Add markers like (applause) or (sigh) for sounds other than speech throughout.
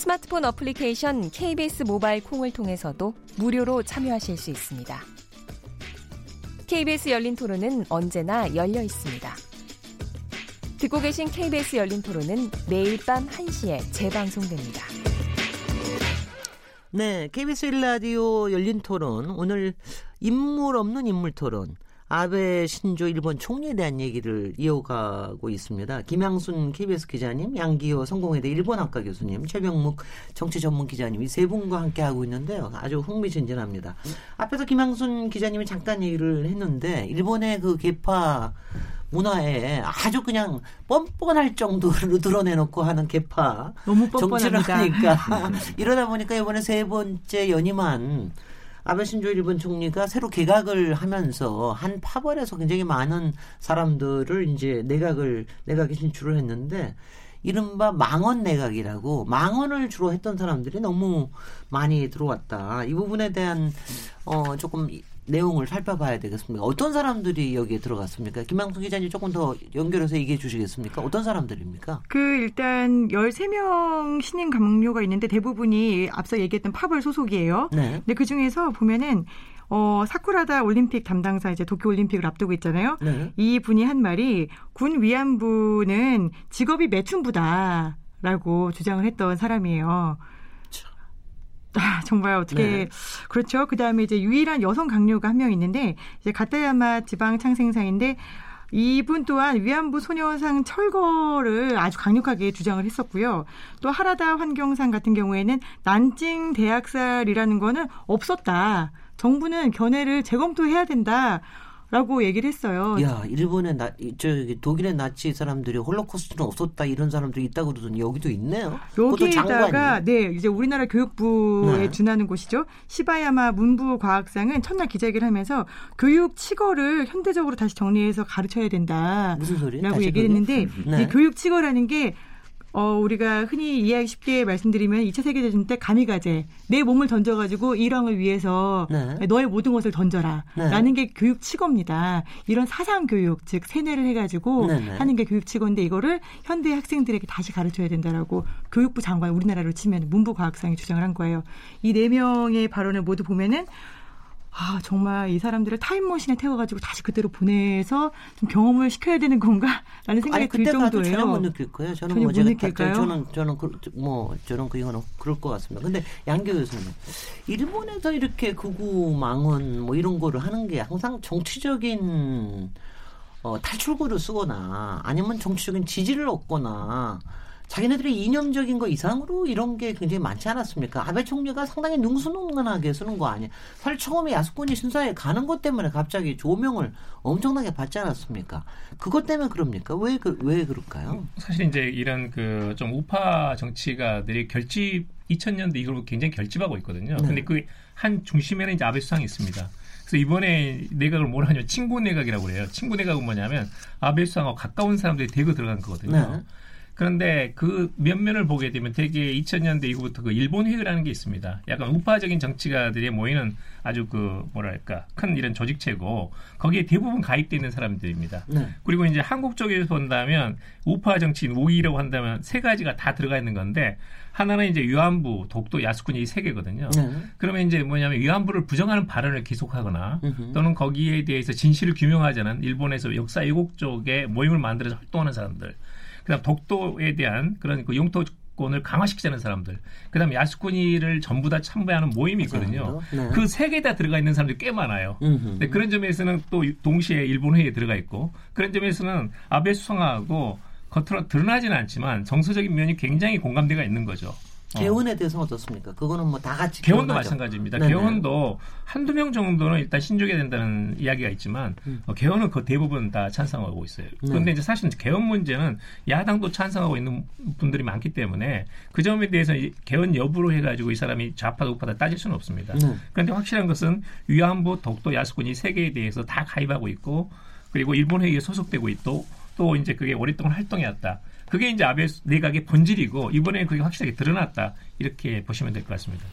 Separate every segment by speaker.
Speaker 1: 스마트폰 어플리케이션 KBS 모바일 콩을 통해서도 무료로 참여하실 수 있습니다. KBS 열린 토론은 언제나 열려 있습니다. 듣고 계신 KBS 열린 토론은 매일 밤 1시에 재방송됩니다.
Speaker 2: 네, KBS 1라디오 열린 토론. 오늘 인물 없는 인물 토론. 아베 신조 일본 총리에 대한 얘기를 이어가고 있습니다. 김양순 KBS 기자님, 양기호 성공회대 일본학과 교수님, 최병묵 정치 전문 기자님 이 세 분과 함께 하고 있는데요. 아주 흥미진진합니다. 앞에서 김양순 기자님이 잠깐 얘기를 했는데 일본의 그 개파 문화에 아주 그냥 뻔뻔할 정도로 드러내놓고 하는 개파
Speaker 3: 너무
Speaker 2: 정치를
Speaker 3: 뻔뻔합니다.
Speaker 2: 하니까 (laughs) 이러다 보니까 이번에 세 번째 연임한 아베 신조 일본 총리가 새로 개각을 하면서 한 파벌에서 굉장히 많은 사람들을 이제 내각을 내각에 진출을 했는데 이른바 망원 내각이라고 망원을 주로 했던 사람들이 너무 많이 들어왔다. 이 부분에 대한 어 조금 내용을 살펴봐야 되겠습니다. 어떤 사람들이 여기에 들어갔습니까? 김양수 기자님 조금 더 연결해서 얘기해 주시겠습니까? 어떤 사람들입니까?
Speaker 3: 그 일단 13명 신임 강요가 있는데 대부분이 앞서 얘기했던 파벌 소속이에요.
Speaker 2: 네.
Speaker 3: 근데 그 중에서 보면은 어, 사쿠라다 올림픽 담당사 이제 도쿄 올림픽을 앞두고 있잖아요.
Speaker 2: 네.
Speaker 3: 이 분이 한 말이 군 위안부는 직업이 매춘부다라고 주장을 했던 사람이에요. 아, 정말 어떻게
Speaker 2: 네.
Speaker 3: 그렇죠. 그다음에 이제 유일한 여성 강요가 한 명 있는데 이제 가타야마 지방 창생사인데 이분 또한 위안부 소녀상 철거를 아주 강력하게 주장을 했었고요. 또 하라다 환경상 같은 경우에는 난징 대학살이라는 거는 없었다. 정부는 견해를 재검토해야 된다. 라고 얘기를 했어요.
Speaker 2: 야, 일본의 나, 이- 저기 독일의 나치 사람들이 홀로코스트는 없었다 이런 사람들이 있다고 그러더니 여기도 있네요.
Speaker 3: 여기에다가. 네 이제 우리나라 교육부에
Speaker 2: 네.
Speaker 3: 준하는 곳이죠. 시바야마 문부 과학상은 첫날 기자회견을 하면서 교육 치거를 현대적으로 다시 정리해서 가르쳐야 된다.
Speaker 2: 무슨 소리예요?
Speaker 3: 라고 얘기를? 했는데
Speaker 2: 네.
Speaker 3: 이 교육 치거라는 게 어, 우리가 흔히 이해하기 쉽게 말씀드리면 2차 세계대전 때 가미가제 내 몸을 던져가지고 일왕을 위해서
Speaker 2: 네.
Speaker 3: 너의 모든 것을 던져라
Speaker 2: 네.
Speaker 3: 라는 게 교육 치거입니다. 이런 사상 교육 즉 세뇌를 해가지고
Speaker 2: 네, 네.
Speaker 3: 하는 게 교육 치거인데 이거를 현대 학생들에게 다시 가르쳐야 된다라고 교육부 장관 우리나라로 치면 문부과학상이 주장을 한 거예요. 이 네 명의 발언을 모두 보면은 아 정말 이 사람들을 타임머신에 태워가지고 다시 그대로 보내서 좀 경험을 시켜야 되는 건가라는 생각이
Speaker 2: 아니
Speaker 3: 들 정도예요.
Speaker 2: 전혀 못 느낄 거예요. 저는
Speaker 3: 전혀
Speaker 2: 뭐
Speaker 3: 못 느낄까요?
Speaker 2: 저는 저는 그, 뭐 저는 그 이거는 그럴 것 같습니다. 근데 양교 교수님, 일본에서 이렇게 극우 망언 뭐 이런 거를 하는 게 항상 정치적인 어, 탈출구를 쓰거나 아니면 정치적인 지지를 얻거나 자기네들의 이념적인 거 이상으로 이런 게 굉장히 많지 않았습니까? 아베 총리가 상당히 능수능란하게 쓰는 거 아니에요? 사실 처음에 야스쿠니 신사에 가는 것 때문에 갑자기 조명을 엄청나게 받지 않았습니까? 그것 때문에 그럽니까? 왜, 그, 왜 그럴까요?
Speaker 4: 사실 이제 이런 그 좀 우파 정치가들이 결집 2000년대 이후로 굉장히 결집하고 있거든요.
Speaker 2: 네.
Speaker 4: 근데 그 한 중심에는 이제 아베 수상이 있습니다. 그래서 이번에 내각을 뭘 하냐면 친구 내각이라고 그래요. 친구 내각은 뭐냐면 아베 수상하고 가까운 사람들이 대거 들어간 거거든요.
Speaker 2: 네.
Speaker 4: 그런데 그 면면을 보게 되면 되게 2000년대 이후부터 그 일본 회의라는 게 있습니다. 약간 우파적인 정치가들이 모이는 아주 그 뭐랄까 큰 이런 조직체고 거기에 대부분 가입돼 있는 사람들입니다.
Speaker 2: 네.
Speaker 4: 그리고 이제 한국 쪽에서 본다면 우파 정치인 우위라고 한다면 세 가지가 다 들어가 있는 건데 하나는 이제 위안부, 독도, 야스쿠니 이 세 개거든요.
Speaker 2: 네.
Speaker 4: 그러면 이제 뭐냐면 위안부를 부정하는 발언을 계속하거나. 또는 거기에 대해서 진실을 규명하지 않은 일본에서 역사 왜곡 쪽에 모임을 만들어서 활동하는 사람들. 그다음 독도에 대한 그런 그 영토권을 강화시키자는 사람들. 그다음 야스쿠니를 전부 다 참배하는 모임이 있거든요.
Speaker 2: 네.
Speaker 4: 그세 개 다 들어가 있는 사람들이 꽤 많아요. 네, 그런 점에서는 또 동시에 일본 회의에 들어가 있고 그런 점에서는 아베 수상하고 겉으로 드러나지는 않지만 정서적인 면이 굉장히 공감대가 있는 거죠.
Speaker 2: 개헌에 대해서는 어떻습니까? 그거는 뭐 다 같이
Speaker 4: 개헌도. 마찬가지입니다.
Speaker 2: 네네.
Speaker 4: 개헌도 한두 명 정도는 일단 신족해야 된다는 이야기가 있지만 어, 개헌은 그 대부분 다 찬성하고 있어요.
Speaker 2: 음. 네.
Speaker 4: 그런데 이제 사실 개헌 문제는 야당도 찬성하고 있는 분들이 많기 때문에 그 점에 대해서 이 개헌 여부로 해가지고 이 사람이 좌파다 우파다 따질 수는 없습니다.
Speaker 2: 네.
Speaker 4: 그런데 확실한 것은 위안부, 독도, 야스쿠니 세 개에 대해서 다 가입하고 있고 그리고 일본 회의에 소속되고 있고 또 이제 그게 오랫동안 활동해왔다. 그게 이제 아베 내각의 본질이고 이번에 그게 확실하게 드러났다 이렇게 보시면 될 것 같습니다.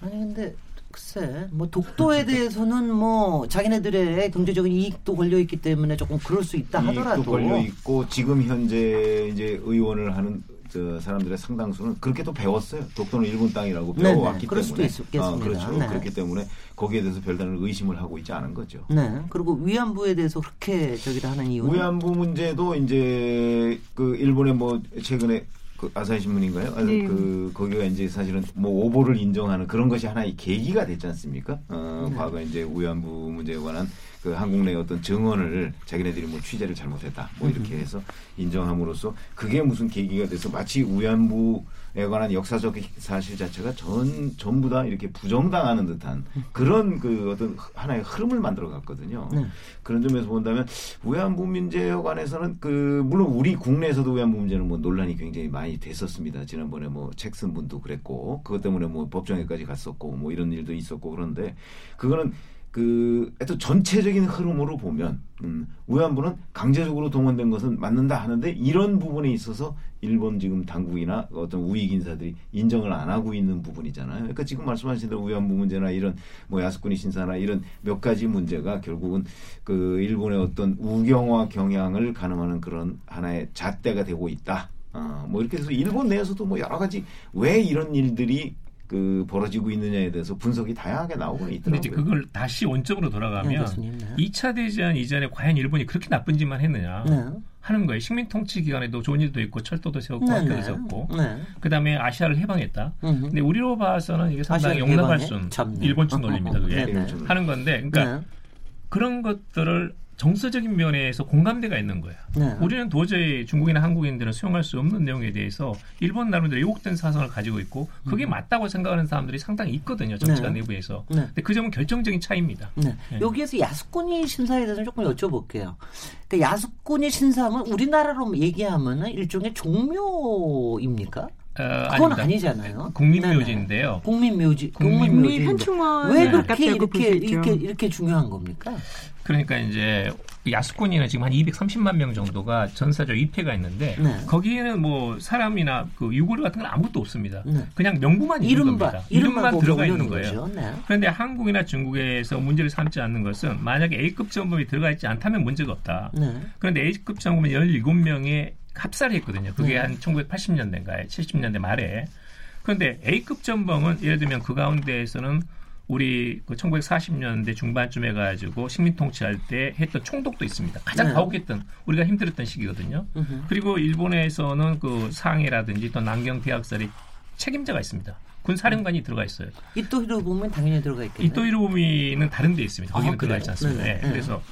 Speaker 2: 아니 근데 글쎄 뭐 독도에 대해서는 뭐 자기네들의 경제적인 이익도 걸려 있기 때문에 조금 그럴 수 있다 하더라도
Speaker 5: 이익도 걸려 있고 지금 현재 이제 의원을 하는 저 사람들의 상당수는 그렇게 또 배웠어요. 독도는 일본 땅이라고
Speaker 2: 네네,
Speaker 5: 배워왔기
Speaker 2: 그럴 수도
Speaker 5: 때문에
Speaker 2: 있겠습니다.
Speaker 5: 어, 그렇죠.
Speaker 2: 네.
Speaker 5: 그렇기 때문에 거기에 대해서 별다른 의심을 하고 있지 않은 거죠.
Speaker 2: 네 그리고 위안부에 대해서 그렇게 저기를 하는 이유는
Speaker 5: 위안부 문제도 이제 그 일본의 뭐 최근에 그 아사히 신문인가요? 아,
Speaker 3: 네.
Speaker 5: 그 거기가 이제 사실은 뭐 오보를 인정하는 그런 것이 하나의 계기가 됐지 않습니까? 어,
Speaker 2: 네.
Speaker 5: 과거 이제 위안부 문제에 관한 그 한국 내 어떤 증언을 자기네들이 뭐 취재를 잘못했다 뭐 이렇게 해서 인정함으로써 그게 무슨 계기가 돼서 마치 위안부에 관한 역사적 사실 자체가 전 전부 다 이렇게 부정당하는 듯한 그런 그 어떤 하나의 흐름을 만들어 갔거든요.
Speaker 2: 네.
Speaker 5: 그런 점에서 본다면 위안부 문제에 관해서는 그 물론 우리 국내에서도 위안부 문제는 뭐 논란이 굉장히 많이 됐었습니다. 지난번에 뭐 책 쓴 분도 그랬고 그것 때문에 뭐 법정에까지 갔었고 뭐 이런 일도 있었고 그런데 그거는 그 하여튼 전체적인 흐름으로 보면 음, 위안부는 강제적으로 동원된 것은 맞는다 하는데 이런 부분에 있어서 일본 지금 당국이나 어떤 우익 인사들이 인정을 안 하고 있는 부분이잖아요. 그러니까 지금 말씀하신 대로 위안부 문제나 이런 뭐 야스쿠니 신사나 이런 몇 가지 문제가 결국은 그 일본의 어떤 우경화 경향을 가늠하는 그런 하나의 잣대가 되고 있다. 어, 뭐 이렇게 해서 일본 내에서도 뭐 여러 가지 왜 이런 일들이 그 벌어지고 있느냐에 대해서 분석이 다양하게 나오고
Speaker 4: 근데 이제
Speaker 5: 있더라고요.
Speaker 4: 그걸 다시 원점으로
Speaker 2: 네,
Speaker 4: 돌아가면
Speaker 2: 네.
Speaker 4: 2차 대전 이전에 과연 일본이 그렇게 나쁜 짓만 했느냐
Speaker 2: 네.
Speaker 4: 하는 거예요. 식민 통치 기간에도 좋은 일도 있고 철도도 세웠고
Speaker 2: 네,
Speaker 4: 학교도
Speaker 2: 네.
Speaker 4: 세웠고
Speaker 2: 네.
Speaker 4: 그다음에 아시아를 해방했다.
Speaker 2: 음흠.
Speaker 4: 근데 우리로 봐서는 이게 상당히 용납할 수 없는
Speaker 2: 참네.
Speaker 4: 일본식 논리입니다. 그게
Speaker 2: 네, 네.
Speaker 4: 하는 건데 그러니까
Speaker 2: 네.
Speaker 4: 그런 것들을 정서적인 면에서 공감대가 있는 거야.
Speaker 2: 네.
Speaker 4: 우리는 도저히 중국이나 한국인들은 수용할 수 없는 내용에 대해서 일본 나름대로 왜곡된 사상을 가지고 있고 그게 맞다고 생각하는 사람들이 상당히 있거든요. 정치가
Speaker 2: 음. 네.
Speaker 4: 내부에서.
Speaker 2: 네.
Speaker 4: 근데 그 점은 결정적인 차이입니다.
Speaker 2: 네.
Speaker 4: 네.
Speaker 2: 여기에서 야스쿠니 신사에 대해서 조금 여쭤볼게요. 그 야스쿠니 신사는 우리나라로 얘기하면 일종의 종묘입니까?
Speaker 4: 어,
Speaker 2: 그건
Speaker 4: 아닙니다.
Speaker 2: 아니잖아요.
Speaker 4: 국민묘지인데요.
Speaker 2: 국민묘지.
Speaker 4: 국민묘지.
Speaker 2: 국민묘지.
Speaker 3: 국민 현충원
Speaker 2: 왜 그렇게 이렇게. 이렇게 이렇게 중요한 겁니까?
Speaker 4: 그러니까 이제 야스쿠니는 지금 한 230만 명 정도가 전사적 위패가 있는데
Speaker 2: 네.
Speaker 4: 거기에는 뭐 사람이나 그 유골 같은 건 아무것도 없습니다.
Speaker 2: 네.
Speaker 4: 그냥 명부만 있는
Speaker 2: 이름만
Speaker 4: 겁니다.
Speaker 2: 이름만
Speaker 4: 들어가 있는 거예요.
Speaker 2: 네.
Speaker 4: 그런데 한국이나 중국에서 문제를 삼지 않는 것은 만약에 A급 전범이 들어가 있지 않다면 문제가 없다.
Speaker 2: 네.
Speaker 4: 그런데 A급 전범은 17명의 합살을 했거든요. 그게
Speaker 2: 네.
Speaker 4: 한 1980년대인가에 70년대 말에. 그런데 A급 전범은 예를 들면 그 가운데에서는 우리 그 1940년대 중반쯤에 가지고 식민 통치할 때 했던 총독도 있습니다. 가장
Speaker 2: 네.
Speaker 4: 가혹했던 우리가 힘들었던 시기거든요.
Speaker 2: 음흠.
Speaker 4: 그리고 일본에서는 그 상해라든지 또 남경 대학살이 책임자가 있습니다. 군 사령관이 들어가 있어요.
Speaker 2: 이토히로 보면 당연히 들어가 있겠네.
Speaker 4: 이토이로부미는 다른 데 있습니다. 거기는
Speaker 2: 아,
Speaker 4: 들어가? 있지 않습니다.
Speaker 2: 네네.
Speaker 4: 네, 그래서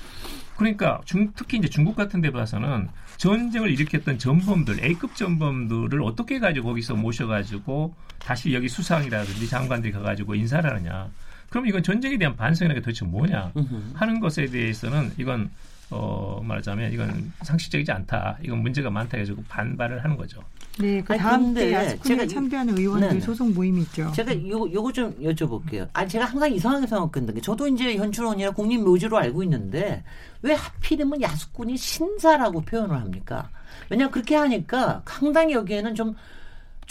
Speaker 4: 그러니까 중, 특히 이제 중국 같은 데 봐서는 전쟁을 일으켰던 전범들, A급 전범들을 어떻게 가지고 거기서 모셔가지고 다시 여기 수상이라든지 장관들이 가가지고 인사를 하느냐. 그럼 이건 전쟁에 대한 반성이라는 게 도대체 뭐냐. 하는 것에 대해서는 이건 어 말하자면 이건 상식적이지 않다. 이건 문제가 많다 해가지고 반발을 하는 거죠.
Speaker 3: 네, 그
Speaker 2: 아니,
Speaker 3: 다음 때 야스쿠니에
Speaker 2: 제가 이-
Speaker 3: 참배하는 의원들
Speaker 2: 네네.
Speaker 3: 소속 모임이 있죠.
Speaker 2: 제가 요, 요거 좀 여쭤볼게요. 아, 제가 항상 이상하게 생각했던 게 저도 이제 현충원이나 국립묘지로 알고 있는데 왜 하필이면 야수꾼이 신사라고 표현을 합니까? 왜냐하면 그렇게 하니까 상당히 여기에는 좀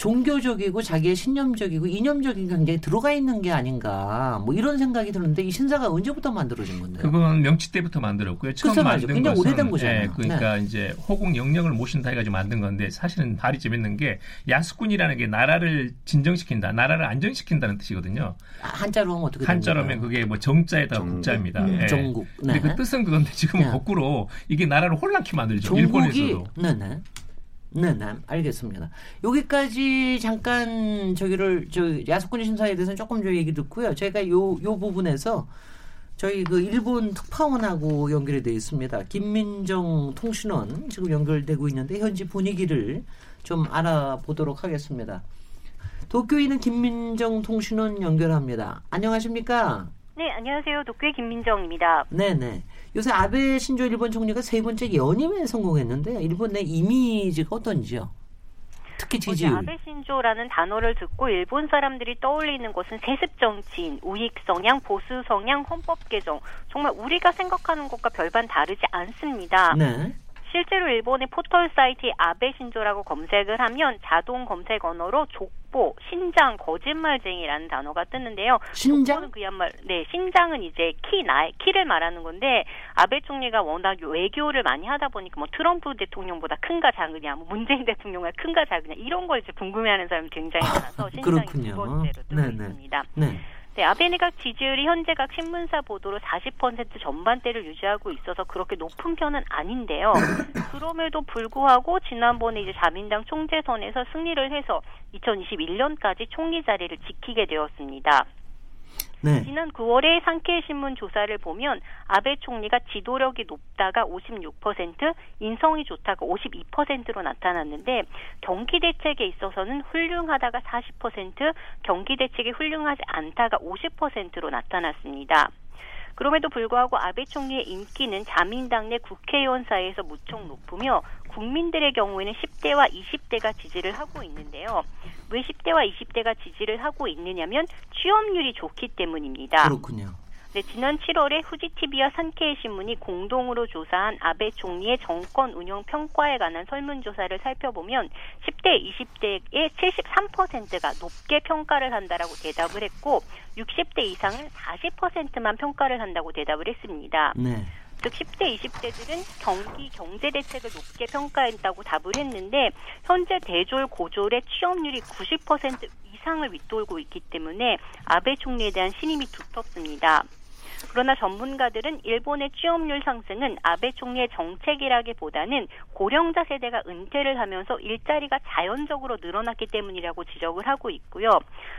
Speaker 2: 종교적이고 자기의 신념적이고 이념적인 게 굉장히 들어가 있는 게 아닌가 뭐 이런 생각이 드는데 이 신사가 언제부터 만들어진 건데요?
Speaker 4: 그건 명치 때부터 만들었고요. 처음
Speaker 2: 말이죠.
Speaker 4: 만든
Speaker 2: 굉장히
Speaker 4: 것은
Speaker 2: 오래된 거잖아요. 네.
Speaker 4: 예, 그러니까 이제 호국 영령을 모신다 해가지고 만든 건데 사실은 발이 재밌는 게 야수꾼이라는 게 나라를 진정시킨다, 나라를 안정시킨다는 뜻이거든요.
Speaker 2: 아, 한자로 하면 어떻게
Speaker 4: 한자로? 하면 그게 뭐 정자에다
Speaker 5: 정국.
Speaker 4: 국자입니다.
Speaker 2: 음,
Speaker 4: 예.
Speaker 2: 정국.
Speaker 4: 근데
Speaker 2: 네.
Speaker 4: 그 뜻은 그건데 지금
Speaker 2: 네.
Speaker 4: 거꾸로 이게 나라를 혼란케 만들죠. 일본에서도.
Speaker 2: 네네. 네네, 알겠습니다. 여기까지 잠깐 저기를 저 야수꾼 신사에 대해서는 조금 좀 얘기 듣고요. 제가 요 요 부분에서 저희 그 일본 특파원하고 연결이 되어 있습니다. 김민정 통신원 지금 연결되고 있는데 현지 분위기를 좀 알아보도록 하겠습니다. 도쿄에 있는 김민정 통신원 연결합니다. 안녕하십니까?
Speaker 6: 네, 안녕하세요. 도쿄의 김민정입니다.
Speaker 2: 네네. 요새 아베 신조 일본 총리가 세 번째 연임에 성공했는데 일본 내 이미지가 어떤지요? 특히 지지율.
Speaker 6: 아베 신조라는 단어를 듣고 일본 사람들이 떠올리는 것은 세습 정치인, 우익 성향, 보수 성향, 헌법 개정. 정말 우리가 생각하는 것과 별반 다르지 않습니다.
Speaker 2: 네.
Speaker 6: 실제로 일본의 포털 사이트 아베 신조라고 검색을 하면 자동 검색 언어로 족보, 신장, 거짓말쟁이라는 단어가 뜨는데요.
Speaker 2: 신장?
Speaker 6: 족보는 그야말 네, 신장은 이제 키, 나 키를 말하는 건데 아베 총리가 워낙 외교를 많이 하다 보니까 뭐 트럼프 대통령보다 큰가 작으냐, 뭐 문재인 대통령보다 큰가 작으냐 이런 걸 이제 궁금해하는 사람이 굉장히 많아서 신장이. 두 번째로 뜨고
Speaker 2: 네네.
Speaker 6: 있습니다.
Speaker 2: 네.
Speaker 6: 네, 아베 내각 지지율이 현재 각 신문사 보도로 40% 전반대를 유지하고 있어서 그렇게 높은 편은 아닌데요. (laughs) 그럼에도 불구하고 지난번에 이제 자민당 총재선에서 승리를 해서 2021년까지 총리 자리를 지키게 되었습니다.
Speaker 2: 네.
Speaker 6: 지난 9월에 상케이 신문 조사를 보면 아베 총리가 지도력이 높다가 56%, 인성이 좋다가 52%로 나타났는데 경기 대책에 있어서는 훌륭하다가 40%, 경기 대책이 훌륭하지 않다가 50%로 나타났습니다. 그럼에도 불구하고 아베 총리의 인기는 자민당 내 국회의원 사이에서 무척 높으며 국민들의 경우에는 10대와 20대가 지지를 하고 있는데요. 왜 10대와 20대가 지지를 하고 있느냐면 취업률이 좋기 때문입니다.
Speaker 2: 그렇군요.
Speaker 6: 네, 지난 7월에 후지TV와 산케이 신문이 공동으로 조사한 아베 총리의 정권 운영 평가에 관한 설문조사를 살펴보면 10대, 20대의 73%가 높게 평가를 한다라고 대답을 했고 60대 이상은 40%만 평가를 한다고 대답을 했습니다.
Speaker 2: 네.
Speaker 6: 즉 10대, 20대들은 경기 경제 대책을 높게 평가했다고 답을 했는데 현재 대졸 고졸의 취업률이 90% 이상을 윗돌고 있기 때문에 아베 총리에 대한 신임이 두텁습니다. 그러나 전문가들은 일본의 취업률 상승은 아베 총리의 정책이라기보다는 고령자 세대가 은퇴를 하면서 일자리가 자연적으로 늘어났기 때문이라고 지적을 하고 있고요.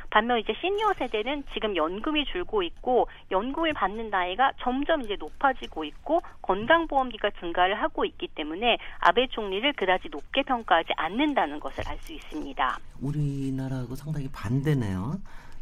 Speaker 6: 반면 이제 시니어 세대는 지금 연금이 줄고 있고 연금을 받는 나이가 점점 이제 높아지고 있고 건강보험비가 증가를 하고 있기 때문에 아베 총리를 그다지 높게 평가하지 않는다는 것을 알 수 있습니다.
Speaker 2: 우리나라하고 상당히 반대네요.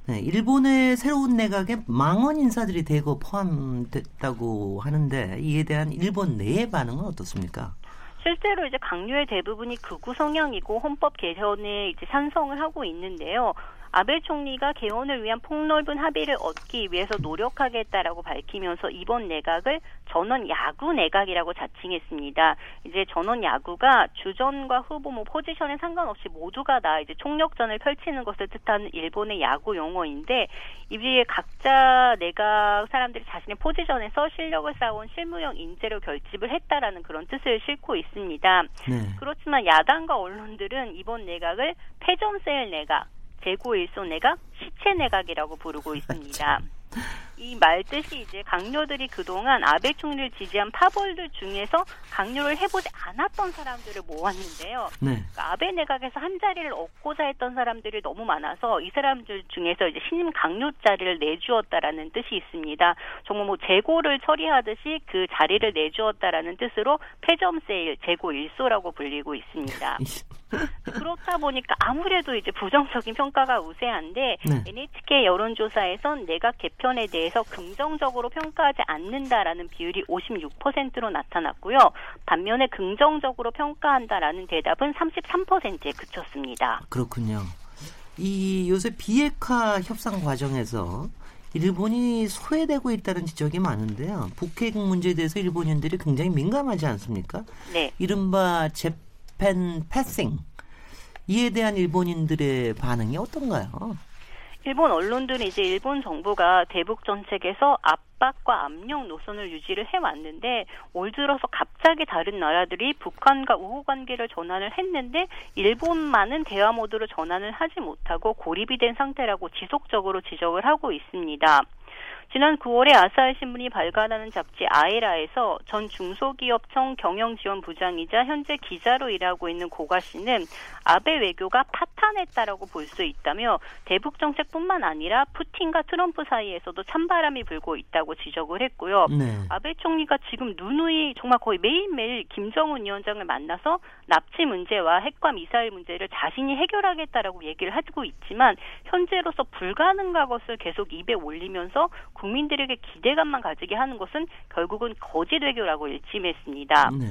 Speaker 2: 네, 일본의 새로운 내각에 망원 인사들이 대거 포함됐다고 하는데 이에 대한 일본 내의 반응은 어떻습니까?
Speaker 6: 실제로 이제 강요의 대부분이 극우 성향이고 헌법 개선에 이제 찬성을 하고 있는데요. 아베 총리가 개헌을 위한 폭넓은 합의를 얻기 위해서 노력하겠다라고 밝히면서 이번 내각을 전원 야구 내각이라고 자칭했습니다. 이제 전원 야구가 주전과 후보 뭐 포지션에 상관없이 모두가 다 이제 총력전을 펼치는 것을 뜻하는 일본의 야구 용어인데 이제 각자 내각 사람들이 자신의 포지션에서 실력을 쌓아온 실무형 인재로 결집을 했다라는 그런 뜻을 싣고 있습니다.
Speaker 2: 네.
Speaker 6: 그렇지만 야당과 언론들은 이번 내각을 패전세일 내각 재고 일소 내각, 시체 내각이라고 부르고 있습니다. (laughs) 이 말뜻이 이제 강요들이 그동안 아베 총리를 지지한 파벌들 중에서 강요를 해보지 않았던 사람들을 모았는데요.
Speaker 2: 네.
Speaker 6: 그러니까 아베 내각에서 한 자리를 얻고자 했던 사람들이 너무 많아서 이 사람들 중에서 이제 신임 강요 자리를 내주었다라는 뜻이 있습니다. 정말 뭐 재고를 처리하듯이 그 자리를 내주었다라는 뜻으로 패점세일 재고 일소라고 불리고 있습니다. (laughs) 그렇다 보니까 아무래도 이제 부정적인 평가가 우세한데
Speaker 2: 네.
Speaker 6: NHK 여론조사에선 내각 개편에 대해서 긍정적으로 평가하지 않는다라는 비율이 56%로 나타났고요. 반면에 긍정적으로 평가한다라는 대답은 33%에 그쳤습니다.
Speaker 2: 그렇군요. 이 요새 비핵화 협상 과정에서 일본이 소외되고 있다는 지적이 많은데요. 북핵 문제에 대해서 일본인들이 굉장히 민감하지 않습니까?
Speaker 6: 네.
Speaker 2: 이른바 재팬 패싱 이에 대한 일본인들의 반응이 어떤가요?
Speaker 6: 일본 언론들은 이제 일본 정부가 대북 정책에서 압박과 압력 노선을 유지를 해왔는데 올 들어서 갑자기 다른 나라들이 북한과 우호 관계를 전환을 했는데 일본만은 대화 모드로 전환을 하지 못하고 고립이 된 상태라고 지속적으로 지적을 하고 있습니다. 지난 9월에 아사히 신문이 발간하는 잡지 아에라에서 전 중소기업청 경영지원 부장이자 현재 기자로 일하고 있는 고가 씨는 아베 외교가 파탄했다라고 볼 수 있다며 대북 정책뿐만 아니라 푸틴과 트럼프 사이에서도 찬바람이 불고 있다고 지적을 했고요.
Speaker 2: 네.
Speaker 6: 아베 총리가 지금 누누이 정말 거의 매일매일 김정은 위원장을 만나서 납치 문제와 핵과 미사일 문제를 자신이 해결하겠다라고 얘기를 하고 있지만 현재로서 불가능한 것을 계속 입에 올리면서 국민들에게 기대감만 가지게 하는 것은 결국은 거짓 외교라고 일침했습니다.
Speaker 2: 네.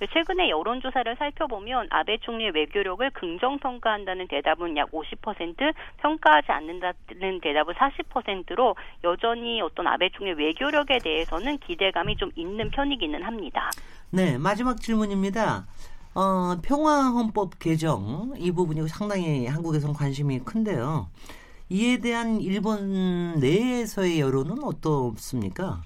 Speaker 6: 네, 최근에 여론조사를 살펴보면 아베 총리의 외교력을 긍정 평가한다는 대답은 약 50%, 평가하지 않는다는 대답은 40%로 여전히 어떤 아베 총리의 외교력에 대해서는 기대감이 좀 있는 편이기는 합니다.
Speaker 2: 네, 마지막 질문입니다. 어, 평화헌법 개정 이 부분이 상당히 한국에선 관심이 큰데요. 이에 대한 일본 내에서의 여론은 어떻습니까?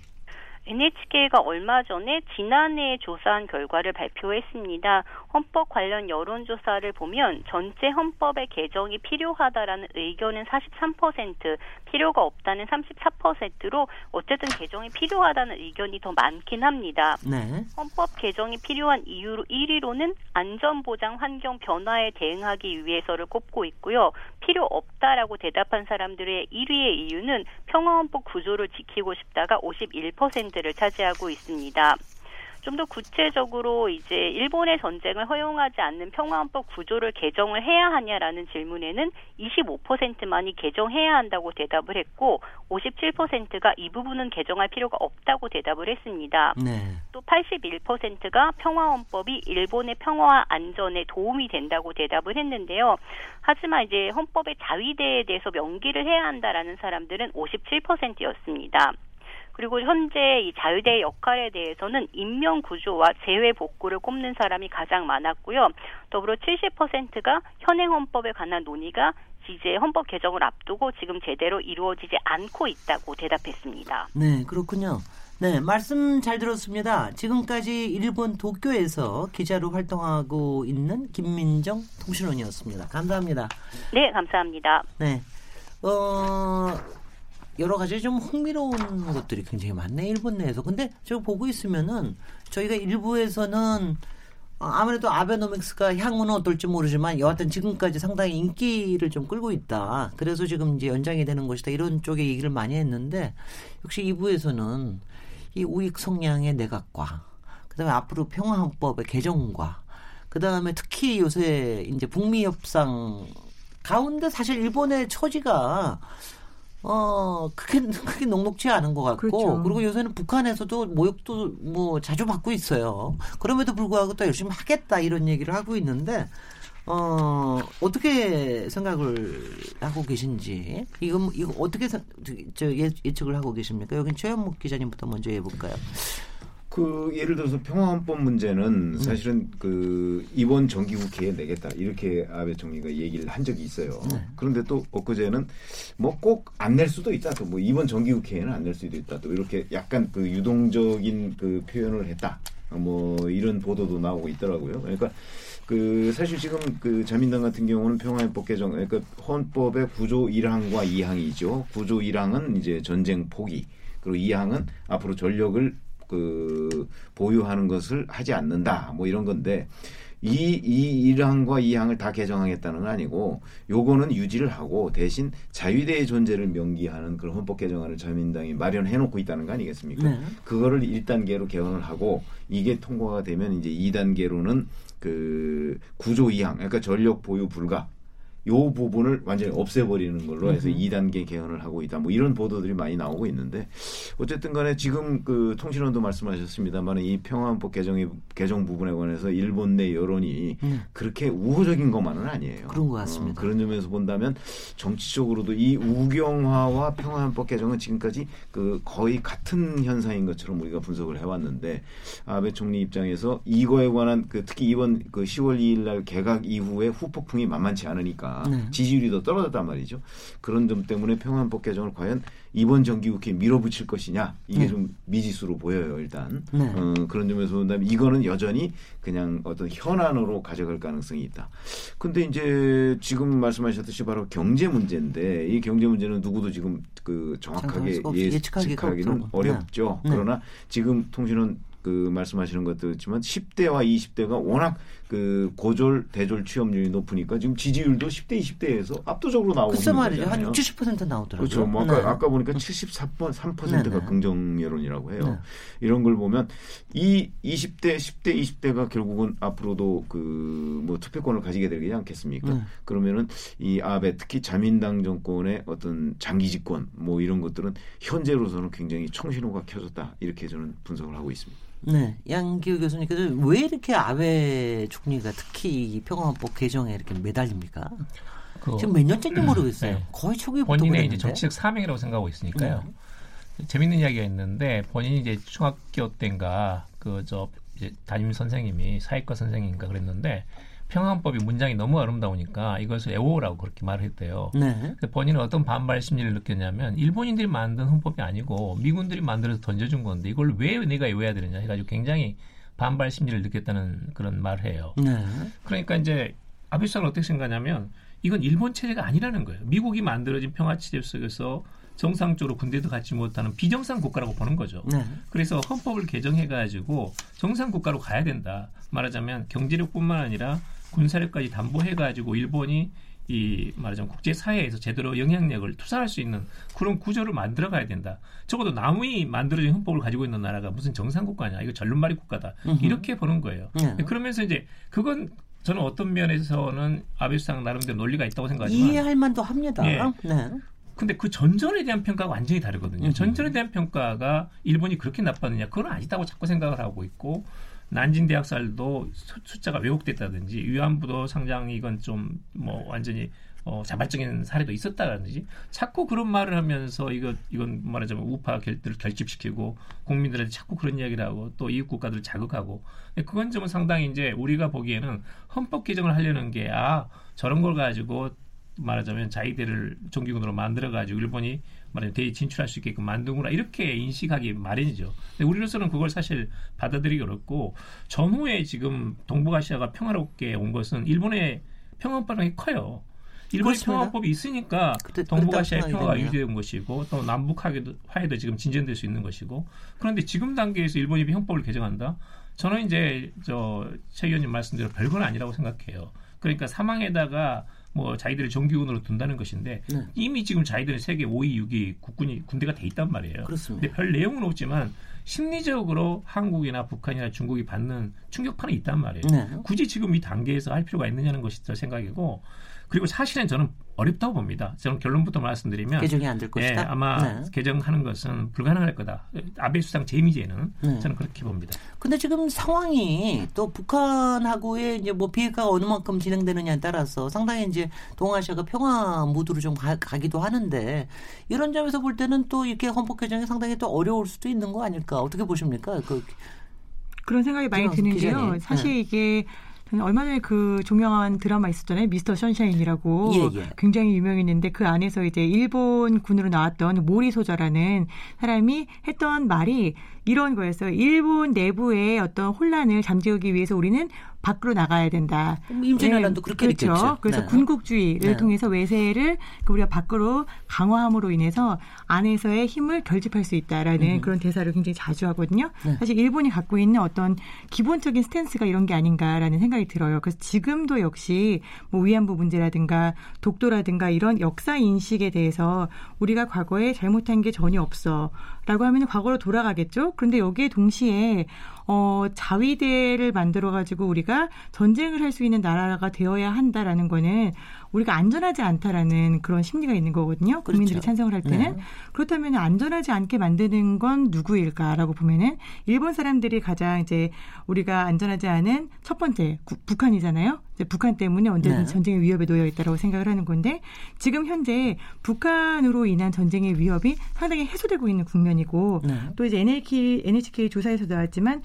Speaker 6: NHK가 얼마 전에 지난해에 조사한 결과를 발표했습니다. 헌법 관련 여론조사를 보면 전체 헌법의 개정이 필요하다라는 의견은 43%, 필요가 없다는 34%로 어쨌든 개정이 필요하다는 의견이 더 많긴 합니다.
Speaker 2: 네.
Speaker 6: 헌법 개정이 필요한 이유로 1위로는 안전보장 환경 변화에 대응하기 위해서를 꼽고 있고요. 필요 없다라고 대답한 사람들의 1위의 이유는 평화헌법 구조를 지키고 싶다가 51%를 차지하고 있습니다. 좀 더 구체적으로 이제 일본의 전쟁을 허용하지 않는 평화헌법 구조를 개정을 해야 하냐라는 질문에는 25%만이 개정해야 한다고 대답을 했고 57%가 이 부분은 개정할 필요가 없다고 대답을 했습니다.
Speaker 2: 네.
Speaker 6: 또 81%가 평화헌법이 일본의 평화와 안전에 도움이 된다고 대답을 했는데요. 하지만 이제 헌법의 자위대에 대해서 명기를 해야 한다라는 사람들은 57%였습니다. 그리고 현재 이 자유대의 역할에 대해서는 임명 구조와 재외 복구를 꼽는 사람이 가장 많았고요. 더불어 70%가 현행 헌법에 관한 논의가 이제 헌법 개정을 앞두고 지금 제대로 이루어지지 않고 있다고 대답했습니다.
Speaker 2: 네, 그렇군요. 네, 말씀 잘 들었습니다. 지금까지 일본 도쿄에서 기자로 활동하고 있는 김민정 통신원이었습니다. 감사합니다.
Speaker 6: 네, 감사합니다.
Speaker 2: 네. 어, 여러 가지 좀 흥미로운 것들이 굉장히 많네, 일본 내에서. 근데 저 보고 있으면은 저희가 일부에서는 어, 아무래도 아베노믹스가 향후는 어떨지 모르지만 여하튼 지금까지 상당히 인기를 좀 끌고 있다. 그래서 지금 이제 연장이 되는 것이다. 이런 쪽의 얘기를 많이 했는데 역시 2부에서는 이 우익 성향의 내각과 그다음에 앞으로 평화헌법의 개정과 그다음에 특히 요새 이제 북미 협상 가운데 사실 일본의 처지가 어, 크게, 크게 녹록지 않은 것 같고,
Speaker 3: 그렇죠.
Speaker 2: 그리고 요새는 북한에서도 모욕도 뭐 자주 받고 있어요. 그럼에도 불구하고 또 열심히 하겠다 이런 얘기를 하고 있는데, 어, 어떻게 생각을 하고 계신지, 이거, 이거 어떻게 생- 저 예, 예측을 하고 계십니까? 여긴 최현목 기자님부터 먼저 해볼까요?
Speaker 5: 그 예를 들어서 평화헌법 문제는 사실은 그 이번 정기국회에 내겠다 이렇게 아베 총리가 얘기를 한 적이 있어요. 그런데 또 엊그제는 뭐 꼭 안 낼 수도 있다. 또 뭐 이번 정기국회에는 안 낼 수도 있다. 또 이렇게 약간 그 유동적인 그 표현을 했다. 뭐 이런 보도도 나오고 있더라고요. 그러니까 그 사실 지금 그 자민당 같은 경우는 평화헌법 개정 그러니까 헌법의 구조 1항과 2항이죠. 구조 1항은 이제 전쟁 포기 그리고 2항은 앞으로 전력을 그 보유하는 것을 하지 않는다. 뭐 이런 건데 이, 이 1항과 2항을 다 개정하겠다는 건 아니고 요거는 유지를 하고 대신 자유대의 존재를 명기하는 그런 헌법 개정안을 자민당이 마련해 놓고 있다는 거 아니겠습니까?
Speaker 2: 네.
Speaker 5: 그거를 1단계로 개헌을 하고 이게 통과가 되면 이제 2단계로는 그 구조 2항 그러니까 전력 보유 불가 요 부분을 완전히 없애버리는 걸로 해서 2단계 개헌을 하고 있다. 뭐 이런 보도들이 많이 나오고 있는데 어쨌든 간에 지금 그 통신원도 말씀하셨습니다만 이 평화헌법 개정이 개정 부분에 관해서 일본 내 여론이 그렇게 우호적인 것만은 아니에요.
Speaker 2: 그런 것 같습니다.
Speaker 5: 어, 그런 점에서 본다면 정치적으로도 이 우경화와 평화헌법 개정은 지금까지 그 거의 같은 현상인 것처럼 우리가 분석을 해왔는데 아베 총리 입장에서 이거에 관한 그 특히 이번 그 10월 2일 날 개각 이후에 후폭풍이 만만치 않으니까
Speaker 2: 네.
Speaker 5: 지지율이 더 떨어졌단 말이죠. 그런 점 때문에 평화헌법 개정을 과연 이번 정기국회에 밀어붙일 것이냐 이게
Speaker 2: 네.
Speaker 5: 좀 미지수로 보여요 일단
Speaker 2: 네.
Speaker 5: 어, 그런 점에서 본다면 이거는 여전히 그냥 어떤 현안으로 가져갈 가능성이 있다. 근데 이제 지금 말씀하셨듯이 바로 경제 문제인데 이 경제 문제는 누구도 지금 그 정확하게 예, 예측하기는. 어렵죠.
Speaker 2: 네.
Speaker 5: 그러나 지금 통신은 그 말씀하시는 것도 있지만 10대와 20대가 워낙 그 고졸 대졸 취업률이 높으니까 지금 지지율도 10대 20대에서 압도적으로 나오고 있는
Speaker 2: 말이죠. 한
Speaker 5: 거잖아요.
Speaker 2: 60, 70% 나오더라고요.
Speaker 5: 그렇죠. 뭐 아까,
Speaker 2: 네.
Speaker 5: 아까 보니까 74번 3%가
Speaker 2: 네, 네.
Speaker 5: 긍정 여론이라고 해요.
Speaker 2: 네.
Speaker 5: 이런 걸 보면 이 20대, 10대, 20대가 결국은 앞으로도 그 뭐 투표권을 가지게 되지 않겠습니까?
Speaker 2: 네.
Speaker 5: 그러면은 이 아베 특히 자민당 정권의 어떤 장기 집권 뭐 이런 것들은 현재로서는 굉장히 청신호가 켜졌다 이렇게 저는 분석을 하고 있습니다.
Speaker 2: 네, 양기호 교수님께서 왜 이렇게 아베 총리가 특히 이 평화헌법 개정에 이렇게 매달립니까?
Speaker 4: 그
Speaker 2: 지금 몇 년째인지 모르겠어요.
Speaker 4: 네.
Speaker 2: 거의 초기부터
Speaker 4: 본인의. 이제 정치적 사명이라고 생각하고 있으니까요.
Speaker 2: 네.
Speaker 4: 재밌는 이야기가 있는데 본인이 이제 중학교 때인가 그 저 담임 선생님이 사회과 선생님인가 그랬는데 평화헌법이 문장이 너무 아름다우니까 이것을 애호라고 그렇게 말을 했대요.
Speaker 2: 네.
Speaker 4: 본인은 어떤 반발 심리를 느꼈냐면 일본인들이 만든 헌법이 아니고 미군들이 만들어서 던져준 건데 이걸 왜 내가 외워야 되느냐 해가지고 굉장히 반발 심리를 느꼈다는 그런 말을 해요.
Speaker 2: 네.
Speaker 4: 그러니까 이제 아베 수상은 어떻게 생각하냐면 이건 일본 체제가 아니라는 거예요. 미국이 만들어진 평화 체제 속에서 정상적으로 군대도 갖지 못하는 비정상 국가라고 보는 거죠.
Speaker 2: 네.
Speaker 4: 그래서 헌법을 개정해가지고 정상 국가로 가야 된다. 말하자면 경제력뿐만 아니라 군사력까지 담보해가지고 일본이 이 말하자면 국제 사회에서 제대로 영향력을 투사할 수 있는 그런 구조를 만들어 가야 된다. 적어도 남이 만들어진 헌법을 가지고 있는 나라가 무슨 정상 국가냐. 이거 절름발이 국가다.
Speaker 2: 음흠.
Speaker 4: 이렇게 보는 거예요.
Speaker 2: 네.
Speaker 4: 그러면서 이제 그건 저는 어떤 면에서는 아베 수상 나름대로 논리가 있다고 생각하지만
Speaker 2: 이해할 만도 합니다.
Speaker 4: 예.
Speaker 2: 네.
Speaker 4: 근데 그 전전에 대한 평가가 완전히 다르거든요.
Speaker 2: 음흠.
Speaker 4: 전전에 대한 평가가 일본이 그렇게 나빴느냐 그건 아니다고 자꾸 생각을 하고 있고 난징 대학살도 수- 숫자가 왜곡됐다든지 위안부도 상당히 이건 좀 뭐 완전히 어, 자발적인 사례도 있었다든지 자꾸 그런 말을 하면서 이거 이건 말하자면 우파 결들을 결집시키고 국민들한테 자꾸 그런 이야기를 하고 또 이웃 국가들을 자극하고. 그건 좀 상당히 이제 우리가 보기에는 헌법 개정을 하려는 게 아 저런 걸 가지고 말하자면 자위대를 정기군으로 만들어 가지고 일본이 말하자면 대에 진출할 수 있게끔 만든구나 이렇게 인식하기 마련이죠. 근데 우리로서는 그걸 사실 받아들이기 어렵고 전후에 지금 동북아시아가 평화롭게 온 것은 일본의 평화법이 커요. 일본의
Speaker 2: 그렇습니다.
Speaker 4: 평화법이 있으니까 동북아시아의 평화가 유지된 것이고 또 남북 화해도, 지금 진전될 수 있는 것이고 그런데 지금 단계에서 일본이 헌법을 개정한다. 저는 이제 저최 의원님 말씀대로 별건 아니라고 생각해요. 그러니까 사망에다가 뭐 자기들을 정규군으로 둔다는 것인데
Speaker 2: 네.
Speaker 4: 이미 지금 자기들은 세계 5위, 6위 국군이 군대가 돼 있단 말이에요.
Speaker 2: 그렇습니다.
Speaker 4: 근데 별 내용은 없지만 심리적으로 한국이나 북한이나 중국이 받는 충격파는 있단 말이에요.
Speaker 2: 네.
Speaker 4: 굳이 지금 이 단계에서 할 필요가 있느냐는 것이 제 생각이고 그리고 사실은 저는 어렵다고 봅니다. 저는 결론부터 말씀드리면
Speaker 2: 개정이 안될
Speaker 4: 예,
Speaker 2: 것이다.
Speaker 4: 아마
Speaker 2: 네.
Speaker 4: 개정하는 것은 불가능할 거다. 아베 수상 재미제는
Speaker 2: 네.
Speaker 4: 저는 그렇게 봅니다.
Speaker 2: 근데 지금 상황이 또 북한하고의 이제 뭐 비핵화가 어느 만큼 진행되느냐에 따라서 상당히 이제 동아시아가 평화 무드로 좀 가, 기도 하는데 이런 점에서 볼 때는 또 이렇게 헌법 개정이 상당히 또 어려울 수도 있는 거 아닐까 어떻게 보십니까? 그
Speaker 3: 그런 생각이 많이 드는데요.
Speaker 2: 기자님.
Speaker 3: 사실
Speaker 2: 네.
Speaker 3: 이게 얼마 전에 그 종영한 드라마 있었잖아요. 미스터 션샤인이라고
Speaker 2: 예, 예.
Speaker 3: 굉장히 유명했는데 그 안에서 이제 일본 군으로 나왔던 모리 소자라는 사람이 했던 말이 이런 거였어요. 일본 내부의 어떤 혼란을 잠재우기 위해서 우리는 밖으로 나가야 된다.
Speaker 2: 임진왜란도 그렇게
Speaker 3: 그렇죠.
Speaker 2: 느꼈죠.
Speaker 3: 그래서
Speaker 2: 네.
Speaker 3: 군국주의를
Speaker 2: 네.
Speaker 3: 통해서 외세를 그 우리가 밖으로 강화함으로 인해서 안에서의 힘을 결집할 수 있다라는 그런 대사를 굉장히 자주 하거든요.
Speaker 2: 네.
Speaker 3: 사실 일본이 갖고 있는 어떤 기본적인 스탠스가 이런 게 아닌가라는 생각이 들어요. 그래서 지금도 역시 뭐 위안부 문제라든가 독도라든가 이런 역사 인식에 대해서 우리가 과거에 잘못한 게 전혀 없어 라고 하면 과거로 돌아가겠죠. 그런데 여기에 동시에 어, 자위대를 만들어가지고 우리가 전쟁을 할 수 있는 나라가 되어야 한다라는 거는 우리가 안전하지 않다라는 그런 심리가 있는 거거든요. 국민들이
Speaker 2: 그렇죠.
Speaker 3: 찬성을 할 때는.
Speaker 2: 네.
Speaker 3: 그렇다면 안전하지 않게 만드는 건 누구일까라고 보면은 일본 사람들이 가장 이제 우리가 안전하지 않은 첫 번째 구- 북한이잖아요. 북한 때문에 언제든지
Speaker 2: 네.
Speaker 3: 전쟁의 위협에 놓여 있다라고 생각을 하는 건데 지금 현재 북한으로 인한 전쟁의 위협이 상당히 해소되고 있는 국면이고
Speaker 2: 네.
Speaker 3: 또 이제 NHK, NHK 조사에서 나왔지만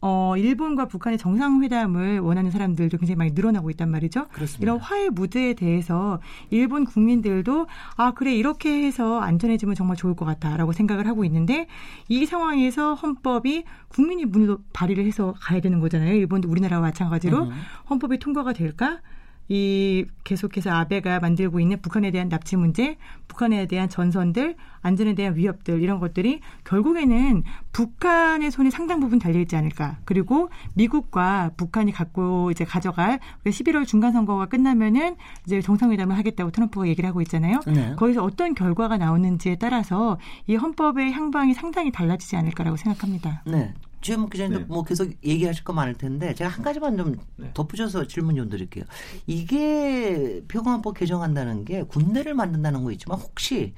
Speaker 3: 어, 일본과 북한의 정상회담을 원하는 사람들도 굉장히 많이 늘어나고 있단 말이죠.
Speaker 2: 그렇습니다.
Speaker 3: 이런 화해 무드에 대해서 일본 국민들도 아, 그래, 이렇게 해서 안전해지면 정말 좋을 것 같다라고 생각을 하고 있는데 이 상황에서 헌법이 국민이 문을 발의를 해서 가야 되는 거잖아요. 일본도 우리나라와 마찬가지로
Speaker 2: 음.
Speaker 3: 헌법이 통과가 될까? 이 계속해서 아베가 만들고 있는 북한에 대한 납치 문제, 북한에 대한 전선들, 안전에 대한 위협들 이런 것들이 결국에는 북한의 손에 상당 부분 달려 있지 않을까. 그리고 미국과 북한이 갖고 이제 가져갈 11월 중간 선거가 끝나면은 이제 정상회담을 하겠다고 트럼프가 얘기를 하고 있잖아요.
Speaker 2: 네.
Speaker 3: 거기서 어떤 결과가 나오는지에 따라서 이 헌법의 향방이 상당히 달라지지 않을까라고 생각합니다.
Speaker 2: 네. 지금 기자님도
Speaker 5: 네.
Speaker 2: 뭐 계속 얘기하실 거 많을 텐데 제가 한 가지만 좀
Speaker 5: 네.
Speaker 2: 덧붙여서 질문 좀 드릴게요. 이게 평화헌법 개정한다는 게 군대를 만든다는 거 있지만 혹시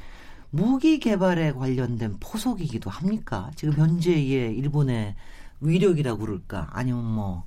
Speaker 2: 무기 개발에 관련된 포석이기도 합니까? 지금 현재의 일본의 위력이라고 그럴까? 아니면 뭐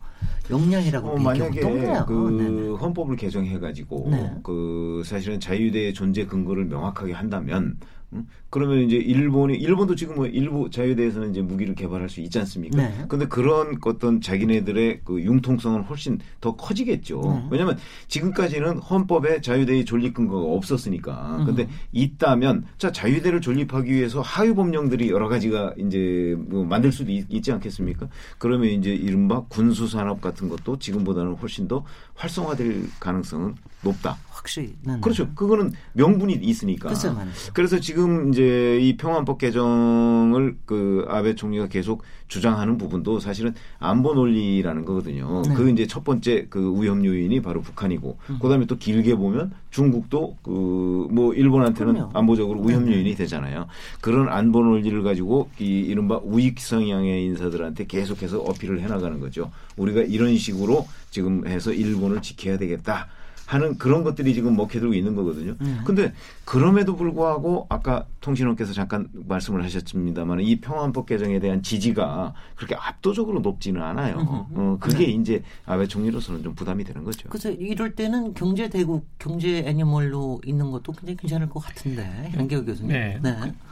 Speaker 2: 역량이라고
Speaker 5: 어? 만약에? 그
Speaker 2: 네네.
Speaker 5: 헌법을 개정해가지고
Speaker 2: 네.
Speaker 5: 그 사실은 자유대의 존재 근거를 명확하게 한다면 음? 그러면 이제 일본이 일본도 지금 뭐 일부 자유대에서는 이제 무기를 개발할 수 있지 않습니까?
Speaker 2: 네.
Speaker 5: 근데 그런 어떤 자기네들의 그 융통성은 훨씬 더 커지겠죠.
Speaker 2: 네.
Speaker 5: 왜냐하면 지금까지는 헌법에 자유대의 존립 근거가 없었으니까.
Speaker 2: 음.
Speaker 5: 근데 있다면 자 자유대를 존립하기 위해서 하위 법령들이 여러 가지가 이제 뭐 만들 수도 있, 지 않겠습니까? 그러면 이제 이른바 군수 산업 같은 것도 지금보다는 훨씬 더 활성화될 가능성은 높다.
Speaker 2: 확실히.
Speaker 5: 그렇죠. 그거는 명분이 있으니까.
Speaker 2: 말이죠.
Speaker 5: 그래서 지금 이제 이 평안법 개정을 그 아베 총리가 계속 주장하는 부분도 사실은 안보 논리라는 거거든요.
Speaker 2: 네.
Speaker 5: 그 이제 첫 번째 그 위험 요인이 바로 북한이고,
Speaker 2: 음.
Speaker 5: 그다음에 또 길게 보면 중국도 그 뭐 일본한테는
Speaker 2: 그럼요.
Speaker 5: 안보적으로 위험
Speaker 2: 네,
Speaker 5: 요인이 되잖아요. 그런 안보 논리를 가지고 이 이른바 우익 성향의 인사들한테 계속해서 어필을 해 나가는 거죠. 우리가 이런 식으로 지금 해서 일본을 지켜야 되겠다. 하는 그런 것들이 지금 먹혀들고 있는 거거든요.
Speaker 2: 네.
Speaker 5: 근데 그럼에도 불구하고 아까 통신원께서 잠깐 말씀을 하셨습니다만 이 평안법 개정에 대한 지지가 그렇게 압도적으로 높지는 않아요. 어, 그게
Speaker 2: 네.
Speaker 5: 이제 아베 총리로서는 좀 부담이 되는 거죠.
Speaker 2: 그래서 이럴 때는 경제 대국, 경제 애니멀로 있는 것도 굉장히 괜찮을 것 같은데 양기호 교수님.
Speaker 4: 네.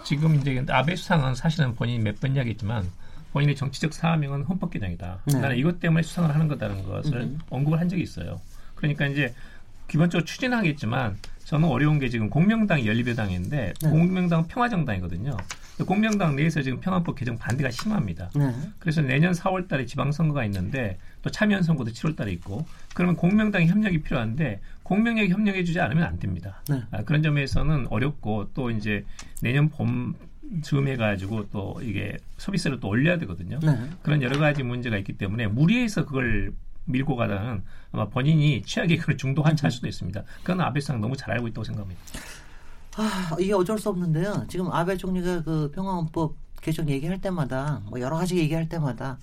Speaker 4: 지금 이제 아베 수상은 사실은 본인이 몇 번 이야기했지만 본인의 정치적 사명은 헌법 개정이다.
Speaker 2: 네.
Speaker 4: 나는 이것 때문에 수상을 하는 거다는 것을
Speaker 2: 음.
Speaker 4: 언급을 한 적이 있어요. 그러니까 이제 기본적으로 추진하겠지만 저는 어려운 게 지금 공명당이 연립여당인데
Speaker 2: 네.
Speaker 4: 공명당은 평화정당이거든요. 공명당 내에서 지금 평화법 개정 반대가 심합니다.
Speaker 2: 네.
Speaker 4: 그래서 내년 4월 달에 지방선거가 있는데 또 참여연 선거도 7월 달에 있고 그러면 공명당 협력이 필요한데 공명력이 협력해 주지 않으면 안 됩니다.
Speaker 2: 네.
Speaker 4: 아, 그런 점에서는 어렵고 또 이제 내년 봄 즈음 해가지고 또 이게 소비세를 또 올려야 되거든요.
Speaker 2: 네.
Speaker 4: 그런 여러 가지 문제가 있기 때문에 무리해서 그걸 밀고 가다는 아마 본인이 최악의 그런 중도 환차할 수도 있습니다. 그건 아베상 너무 잘 알고 있다고 생각합니다.
Speaker 2: 아, 이게 어쩔 수 없는데요. 지금 아베 총리가 그 평화헌법 개정 얘기할 때마다 뭐 여러 가지 얘기할 때마다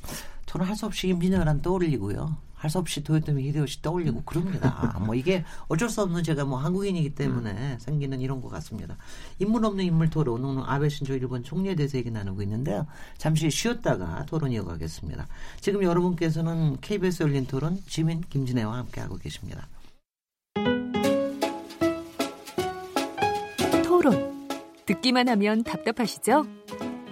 Speaker 2: 저는 할 수 없이 임진왜란 떠올리고요. 할 수 없이 도요토미 히데요시 떠올리고 그럽니다. 뭐 이게 어쩔 수 없는 제가 뭐 한국인이기 때문에 생기는 이런 것 같습니다. 인물 없는 인물 토론 오늘 아베 신조 일본 총리에 대해서 얘기 나누고 있는데요. 잠시 쉬었다가 토론 이어가겠습니다. 지금 여러분께서는 KBS 열린 토론 지민 김진애와 함께하고 계십니다.
Speaker 1: 토론. 듣기만 하면 답답하시죠?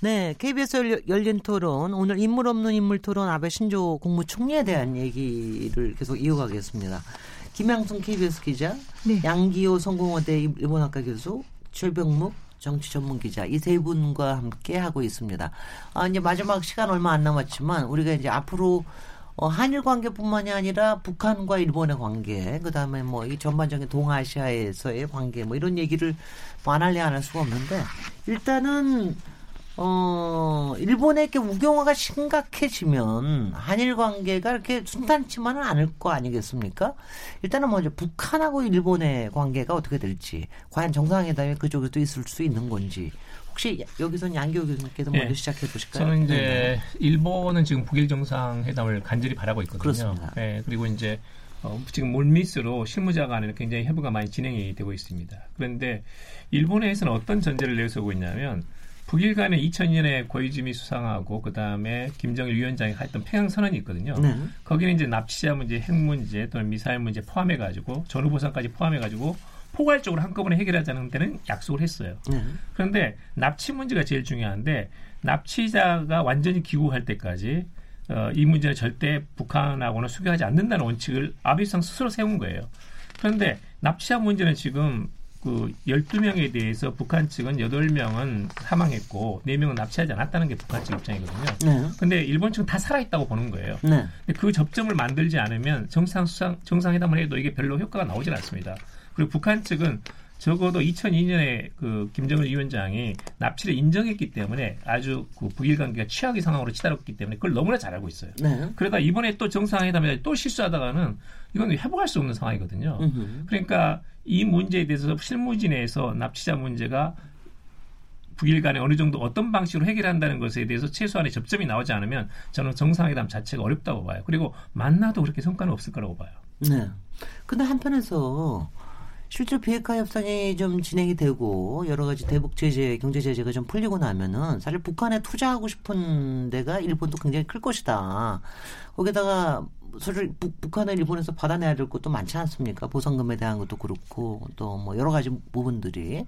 Speaker 2: 네, KBS 열- 열린 토론 오늘 인물 없는 인물 토론 아베 신조 국무총리에 대한 얘기를 계속 이어가겠습니다. 김양순 KBS 기자,
Speaker 3: 네.
Speaker 2: 양기호 성공회대 일본학과 교수, 최병묵 정치 전문 기자 이 세 분과 함께 하고 있습니다. 아, 이제 마지막 시간 얼마 안 남았지만 우리가 이제 앞으로 어, 한일 관계뿐만이 아니라 북한과 일본의 관계, 그 다음에 뭐 이 전반적인 동아시아에서의 관계, 뭐 이런 얘기를 뭐 안 할래 안 할 수가 없는데 일단은 어, 일본에게 우경화가 심각해지면 한일 관계가 이렇게 순탄치만은 않을 거 아니겠습니까? 일단은 먼저 북한하고 일본의 관계가 어떻게 될지, 과연 정상회담이 그쪽에도 있을 수 있는 건지, 혹시 여기서는 양교 교수님께서
Speaker 4: 예.
Speaker 2: 먼저 시작해 보실까요?
Speaker 4: 저는 이제
Speaker 2: 네.
Speaker 4: 일본은 지금 북일 정상회담을 간절히 바라고 있거든요.
Speaker 2: 그렇습니다.
Speaker 4: 예, 그리고 이제 어, 지금 물밑으로 실무자 간에는 굉장히 협의가 많이 진행이 되고 있습니다. 그런데 일본에서는 어떤 전제를 내세우고 있냐면 북일 간에 2000년에 고이즈미 수상하고 그 다음에 김정일 위원장이 했던 평양 선언이 있거든요.
Speaker 2: 네.
Speaker 4: 거기는 이제 납치자 문제, 핵 문제 또는 미사일 문제 포함해 가지고 전후 보상까지 포함해 가지고 포괄적으로 한꺼번에 해결하자는 데는 약속을 했어요.
Speaker 2: 네.
Speaker 4: 그런데 납치 문제가 제일 중요한데 납치자가 완전히 귀국할 때까지 어, 이 문제는 절대 북한하고는 수교하지 않는다는 원칙을 아베상 스스로 세운 거예요. 그런데 납치자 문제는 지금 그 12명에 대해서 북한 측은 8명은 사망했고 4명은 납치하지 않았다는 게 북한 측 입장이거든요.
Speaker 2: 네.
Speaker 4: 근데 일본 측은 다 살아있다고 보는 거예요.
Speaker 2: 네.
Speaker 4: 근데 그 접점을 만들지 않으면 정상 수상 정상회담을 해도 이게 별로 효과가 나오질 않습니다. 그리고 북한 측은 적어도 2002년에 그 김정은 위원장이 납치를 인정했기 때문에 아주 그 북일 관계가 최악의 상황으로 치달았기 때문에 그걸 너무나 잘 알고 있어요.
Speaker 2: 네.
Speaker 4: 그러다 이번에 또 정상회담에 또 실수하다가는 이건 회복할 수 없는 상황이거든요.
Speaker 2: 음흠.
Speaker 4: 그러니까 이 문제에 대해서 실무진에서 납치자 문제가 북일 간에 어느 정도 어떤 방식으로 해결한다는 것에 대해서 최소한의 접점이 나오지 않으면 저는 정상회담 자체가 어렵다고 봐요. 그리고 만나도 그렇게 성과는 없을 거라고 봐요.
Speaker 2: 네. 근데 한편에서 실제 비핵화 협상이 좀 진행이 되고 여러 가지 대북 제재, 경제 제재가 좀 풀리고 나면은 사실 북한에 투자하고 싶은 데가 일본도 굉장히 클 것이다. 거기다가 사실 북, 북한은 일본에서 받아내야 될 것도 많지 않습니까? 보상금에 대한 것도 그렇고 또 뭐 여러 가지 부분들이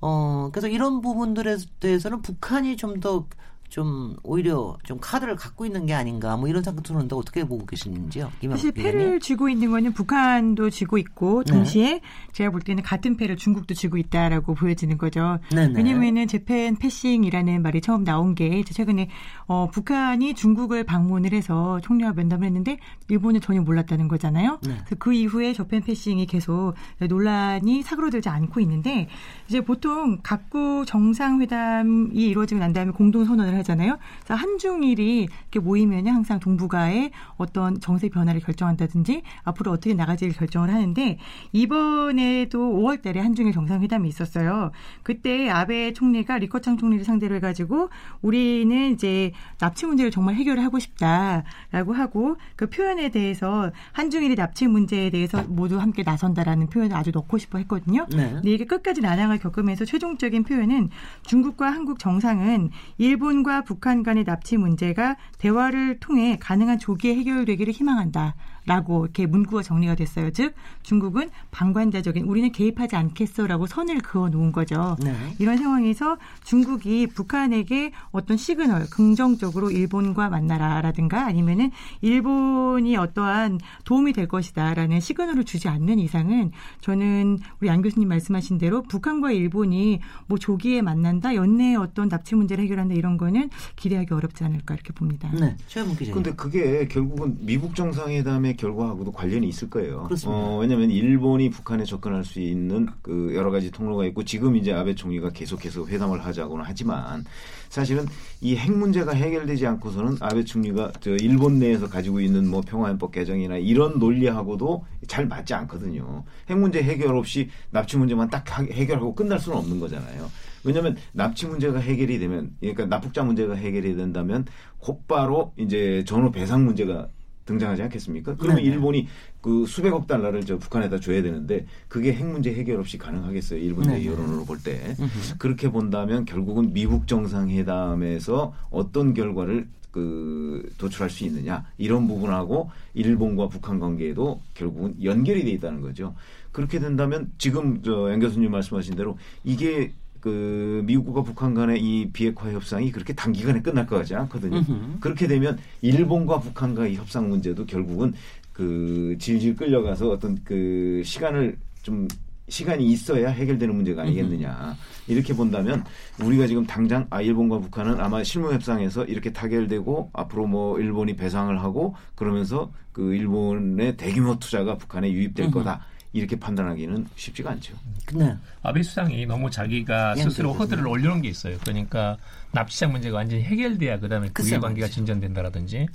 Speaker 2: 어 그래서 이런 부분들에 대해서는 북한이 좀 더 좀 오히려 좀 카드를 갖고 있는 게 아닌가 뭐 이런 생각 드는데 어떻게 보고 계시는지요?
Speaker 3: 사실? 패를 쥐고 있는 거는 북한도 쥐고 있고
Speaker 2: 네.
Speaker 3: 동시에 제가 볼 때는 같은 패를 중국도 쥐고 있다라고 보여지는 거죠.
Speaker 2: 네네.
Speaker 3: 왜냐면은 재팬 패싱이라는 말이 처음 나온 게 최근에 어, 북한이 중국을 방문을 해서 총리와 면담을 했는데 일본은 전혀 몰랐다는 거잖아요.
Speaker 2: 네.
Speaker 3: 그래서 그 이후에 저팬 패싱이 계속 논란이 사그러들지 않고 있는데 이제 보통 각국 정상회담이 이루어지고 난 다음에 공동 선언을 하잖아요. 그래서 한중일이 이렇게 모이면 항상 동북아의 어떤 정세 변화를 결정한다든지 앞으로 어떻게 나가지를 결정을 하는데 이번에도 5월 달에 한중일 정상회담이 있었어요. 그때 아베 총리가 리커창 총리를 상대로 해가지고 우리는 이제 납치 문제를 정말 해결하고 싶다라고 하고 그 표현에 대해서 한중일이 납치 문제에 대해서 모두 함께 나선다라는 표현을 아주 넣고 싶어 했거든요.
Speaker 2: 네.
Speaker 3: 근데 이게 끝까지 난항을 겪으면서 최종적인 표현은 중국과 한국 정상은 일본과 북한 간의 납치 문제가 대화를 통해 가능한 조기에 해결되기를 희망한다. 라고 이렇게 문구가 정리가 됐어요. 즉, 중국은 방관자적인 우리는 개입하지 않겠어라고 선을 그어 놓은 거죠.
Speaker 2: 네.
Speaker 3: 이런 상황에서 중국이 북한에게 어떤 시그널, 긍정적으로 일본과 만나라라든가 아니면은 일본이 어떠한 도움이 될 것이다라는 시그널을 주지 않는 이상은 저는 우리 양 교수님 말씀하신 대로 북한과 일본이 뭐 조기에 만난다, 연내에 어떤 납치 문제를 해결한다 이런 거는 기대하기 어렵지 않을까 이렇게 봅니다.
Speaker 2: 네. 최현문 기자님.
Speaker 5: 근데 그게 결국은 미국 정상회담 의 결과하고도 관련이 있을 거예요. 어, 왜냐하면 일본이 북한에 접근할 수 있는 그 여러 가지 통로가 있고 지금 이제 아베 총리가 계속해서 회담을 하자고는 하지만 사실은 이 핵 문제가 해결되지 않고서는 아베 총리가 저 일본 내에서 가지고 있는 뭐 평화헌법 개정이나 이런 논리하고도 잘 맞지 않거든요. 핵 문제 해결 없이 납치 문제만 딱 하- 해결하고 끝날 수는 없는 거잖아요. 왜냐하면 납치 문제가 해결이 되면 그러니까 납북자 문제가 해결이 된다면 곧바로 이제 전후 배상 문제가 등장하지 않겠습니까? 그러면
Speaker 2: 네네.
Speaker 5: 일본이 그 수백억 달러를 저 북한에다 줘야 되는데 그게 핵 문제 해결 없이 가능하겠어요. 일본 내
Speaker 2: 네네.
Speaker 5: 여론으로 볼 때. 그렇게 본다면 결국은 미국 정상회담에서 어떤 결과를 그 도출할 수 있느냐 이런 부분하고 일본과 북한 관계에도 결국은 연결이 돼 있다는 거죠. 그렇게 된다면 지금 저양 교수님 말씀하신 대로 이게 그 미국과 북한 간의 이 비핵화 협상이 그렇게 단기간에 끝날 것 같지 않거든요.
Speaker 2: 음흠.
Speaker 5: 그렇게 되면 일본과 북한과의 협상 문제도 결국은 그 질질 끌려가서 어떤 그 시간을 좀 시간이 있어야 해결되는 문제가 아니겠느냐. 이렇게 본다면 우리가 지금 당장 아 일본과 북한은 아마 실무 협상에서 이렇게 타결되고 앞으로 뭐 일본이 배상을 하고 그러면서 그 일본의 대규모 투자가 북한에 유입될 거다. 이렇게 판단하기는 쉽지가 않죠.
Speaker 2: 네.
Speaker 4: 아베 수상이 너무 자기가
Speaker 2: 예,
Speaker 4: 스스로
Speaker 2: 그렇군요.
Speaker 4: 허들을 올려놓은 게 있어요. 그러니까 납치자 문제가 완전히 해결돼야 그다음에 북일 관계가. 진전된다라든지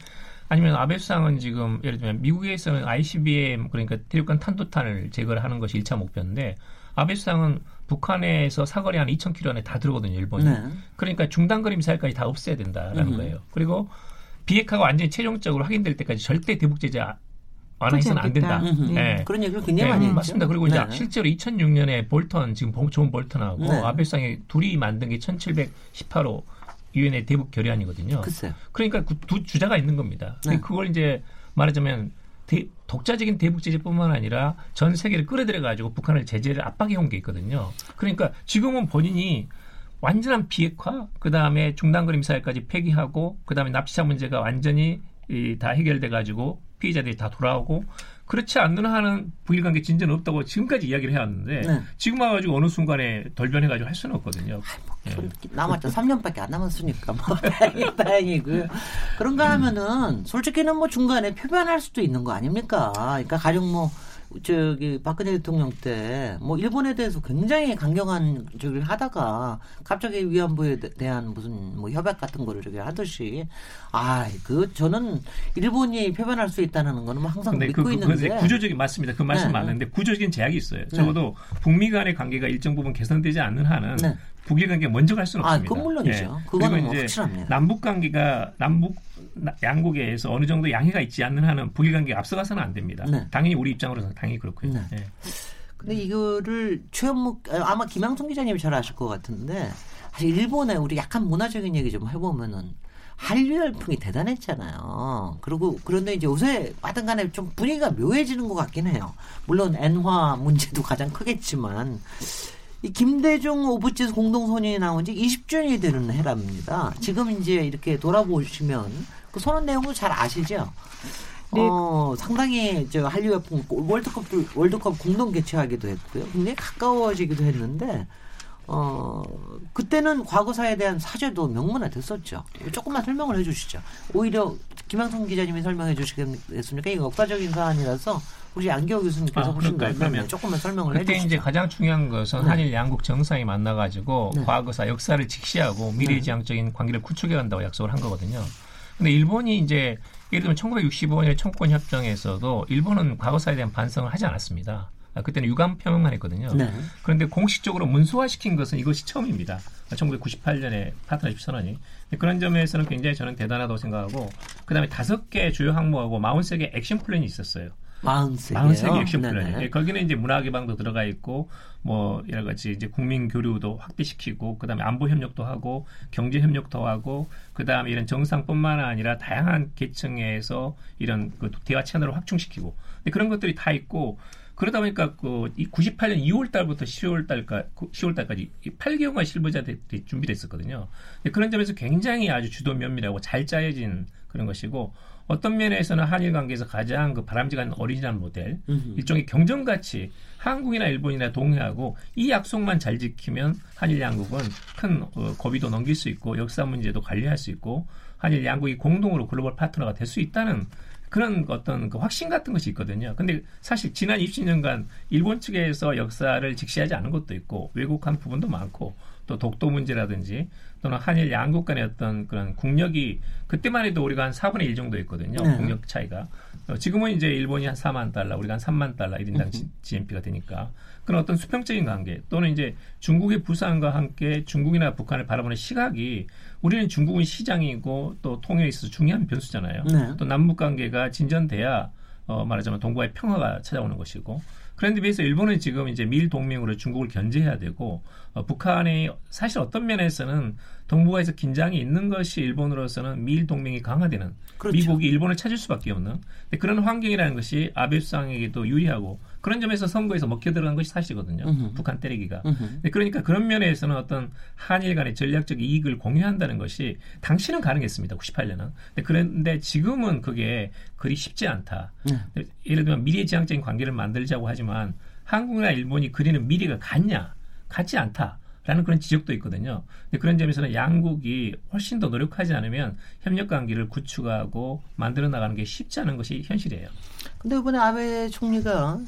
Speaker 4: 아니면 아베 수상은 지금 예를 들면 미국에서는 ICBM 그러니까 대륙간 탄도탄을 제거를 하는 것이 1차 목표인데 아베 수상은 북한에서 사거리 한 2,000km 안에 다 들어오거든요, 일본이.
Speaker 2: 네.
Speaker 4: 그러니까 중단거리 미사일까지 다 없애야 된다라는
Speaker 2: 음.
Speaker 4: 거예요. 그리고 비핵화가 완전히 최종적으로 확인될 때까지 절대 대북 제재 완화해서는 안 된다.
Speaker 3: 않겠다.
Speaker 2: 음,
Speaker 4: 예.
Speaker 2: 그런 얘기를 굉장히
Speaker 4: 네,
Speaker 2: 많이 했죠.
Speaker 4: 맞습니다. 그리고 이제
Speaker 2: 네.
Speaker 4: 실제로 2006년에 볼턴 지금 보- 존 볼턴하고
Speaker 2: 네.
Speaker 4: 아베 수상이 둘이 만든 게 1718호 유엔의 대북 결의안이거든요.
Speaker 2: 글쎄요.
Speaker 4: 그러니까 그 두 주자가 있는 겁니다.
Speaker 2: 네.
Speaker 4: 그걸 이제 말하자면 대- 독자적인 대북 제재뿐만 아니라 전 세계를 끌어들여 가지고 북한을 제재를 압박해 온 게 있거든요. 그러니까 지금은 본인이 완전한 비핵화, 그 다음에 중단거리 미사일까지 폐기하고, 그 다음에 납치자 문제가 완전히 이, 다 해결돼 가지고 피해자들이 다 돌아오고 그렇지 않는 한은 북일관계 진전 없다고 지금까지 이야기를 해왔는데
Speaker 2: 네.
Speaker 4: 지금 와가지고 어느 순간에 돌변해가지고 할 수는 없거든요. 예.
Speaker 2: 좀 남았죠. 3년밖에 안 남았으니까 뭐 (laughs) 다행이 다행이고요. 그런가 하면은 솔직히는 뭐 중간에 표변할 수도 있는 거 아닙니까? 그러니까 가령 뭐 저기 박근혜 대통령 때 뭐 일본에 대해서 굉장히 강경한 저기를 하다가 갑자기 위안부에 대- 대한 무슨 뭐 협약 같은 거를 저기 하듯이 아 그 저는 일본이 표변할 수 있다는 거는 뭐 항상
Speaker 4: 근데
Speaker 2: 믿고
Speaker 4: 그, 그,
Speaker 2: 있는데
Speaker 4: 그 구조적인 맞습니다. 그 말씀
Speaker 2: 네.
Speaker 4: 맞는데 구조적인 제약이 있어요. 적어도 북미 간의 관계가 일정 부분 개선되지 않는 한은
Speaker 2: 네.
Speaker 4: 북일 관계 먼저 갈 수는
Speaker 2: 아,
Speaker 4: 없습니다.
Speaker 2: 그건 물론이죠. 그거는
Speaker 4: 그리고
Speaker 2: 뭐
Speaker 4: 이제
Speaker 2: 확실합니다.
Speaker 4: 남북 관계가 남북 나- 양국에서 어느 정도 양해가 있지 않는 한은 북일 관계가 앞서가서는 안 됩니다.
Speaker 2: 네.
Speaker 4: 당연히 우리 입장으로서는 당연히 그렇고요.
Speaker 2: 네.
Speaker 4: 예.
Speaker 2: 근데 이거를 최현묵 아, 아마 김양성 기자님이 잘 아실 것 같은데 사실 일본에 우리 약간 문화적인 얘기 좀 해보면은 한류 열풍이 대단했잖아요. 그리고 그런데 이제 요새 하여튼간에 좀 분위기가 묘해지는 것 같긴 해요. 물론 엔화 문제도 가장 크겠지만 이 김대중 오부치 공동선언이 나온 지 20주년이 되는 해랍니다. 지금 이제 이렇게 돌아보시면 그 선언 내용도 잘 아시죠?
Speaker 3: 네.
Speaker 2: 어, 상당히 저 한류 열풍 월드컵도 월드컵 공동 개최하기도 했고요. 굉장히 가까워지기도 했는데 어, 그때는 과거사에 대한 사죄도 명문화 됐었죠. 조금만 설명을 해 주시죠. 오히려 김양성 기자님이 설명해 주시겠습니까? 이거 역사적인 사안이라서 우리 안기호 교수님께서
Speaker 4: 아,
Speaker 2: 훨씬 더?
Speaker 4: 그러면
Speaker 2: 네, 조금만 설명을
Speaker 4: 그때
Speaker 2: 해주시죠.
Speaker 4: 이제 가장 중요한 것은
Speaker 2: 네.
Speaker 4: 한일 양국 정상이 만나가지고
Speaker 2: 네.
Speaker 4: 과거사 역사를 직시하고
Speaker 2: 네.
Speaker 4: 미래지향적인 관계를 구축해 간다고 약속을 한 거거든요. 근데 일본이 이제 예를 들면 1965년의 청권 협정에서도 일본은 과거사에 대한 반성을 하지 않았습니다. 아, 그때는 유감 표명만 했거든요.
Speaker 2: 네.
Speaker 4: 그런데 공식적으로 문서화시킨 것은 이것이 처음입니다. 1998년에 파트너십 선언이. 그런 점에서는 굉장히 저는 대단하다고 생각하고 그 다음에 다섯 개 주요 항목하고 43개 액션 플랜이 있었어요.
Speaker 2: 43개.
Speaker 4: 43개 액션
Speaker 2: 네네.
Speaker 4: 플랜이. 예, 거기는 이제 문화 개방도 들어가 있고 뭐 여러 가지 이제 국민 교류도 확대시키고 그다음에 안보 협력도 하고 경제 협력도 하고 그다음에 이런 정상뿐만 아니라 다양한 계층에서 이런 그 대화 채널을 확충시키고 근데 그런 것들이 다 있고 그러다 보니까 그이 98년 2월 달부터 10월 달까 10월 달까지 8개월간 실무자들이 준비됐었거든요. 그런 점에서 굉장히 아주 주도 면밀하고 잘 짜여진 그런 것이고 어떤 면에서는 한일 관계에서 가장 그 바람직한 오리지널 모델
Speaker 2: 음흠.
Speaker 4: 일종의 경전같이 한국이나 일본이나 동의하고 이 약속만 잘 지키면 한일 양국은 큰 어, 고비도 넘길 수 있고 역사 문제도 관리할 수 있고 한일 양국이 공동으로 글로벌 파트너가 될 수 있다는 그런 어떤 그 확신 같은 것이 있거든요. 근데 사실 지난 20년간 일본 측에서 역사를 직시하지 않은 것도 있고 왜곡한 부분도 많고 또 독도 문제라든지 또는 한일 양국 간의 어떤 그런 국력이 그때만 해도 우리가 한 4분의 1 정도 있거든요.
Speaker 2: 네.
Speaker 4: 국력 차이가. 어, 지금은 이제 일본이 한 4만 달러, 우리가 한 3만 달러 1인당 GNP가 되니까 그런 어떤 수평적인 관계 또는 이제 중국의 부산과 함께 중국이나 북한을 바라보는 시각이 우리는 중국은 시장이고 또 통일에 있어서 중요한 변수잖아요.
Speaker 2: 네.
Speaker 4: 또 남북 관계가 진전돼야 어, 말하자면 동북아의 평화가 찾아오는 것이고 그런데 비해서 일본은 지금 이제 미일 동맹으로 중국을 견제해야 되고 어, 북한이 사실 어떤 면에서는 동북아에서 긴장이 있는 것이 일본으로서는 미일 동맹이 강화되는
Speaker 2: 그렇죠.
Speaker 4: 미국이 일본을 찾을 수밖에 없는 그런 환경이라는 것이 아베 수상에게도 유리하고 그런 점에서 선거에서 먹혀 들어간 것이 사실이거든요.
Speaker 2: 음흠.
Speaker 4: 북한 때리기가. 근데 그러니까 그런 면에서는 어떤 한일 간의 전략적 이익을 공유한다는 것이 당시는 가능했습니다. 98년은. 근데 그런데 지금은 그게 그리 쉽지 않다.
Speaker 2: 네.
Speaker 4: 예를 들면 미래지향적인 관계를 만들자고 하지만 한국이나 일본이 그리는 미래가 같냐? 같지 않다. 라는 그런 지적도 있거든요. 근데 그런 점에서는 양국이 훨씬 더 노력하지 않으면 협력 관계를 구축하고 만들어 나가는 게 쉽지 않은 것이 현실이에요.
Speaker 2: 근데 이번에 아베 총리가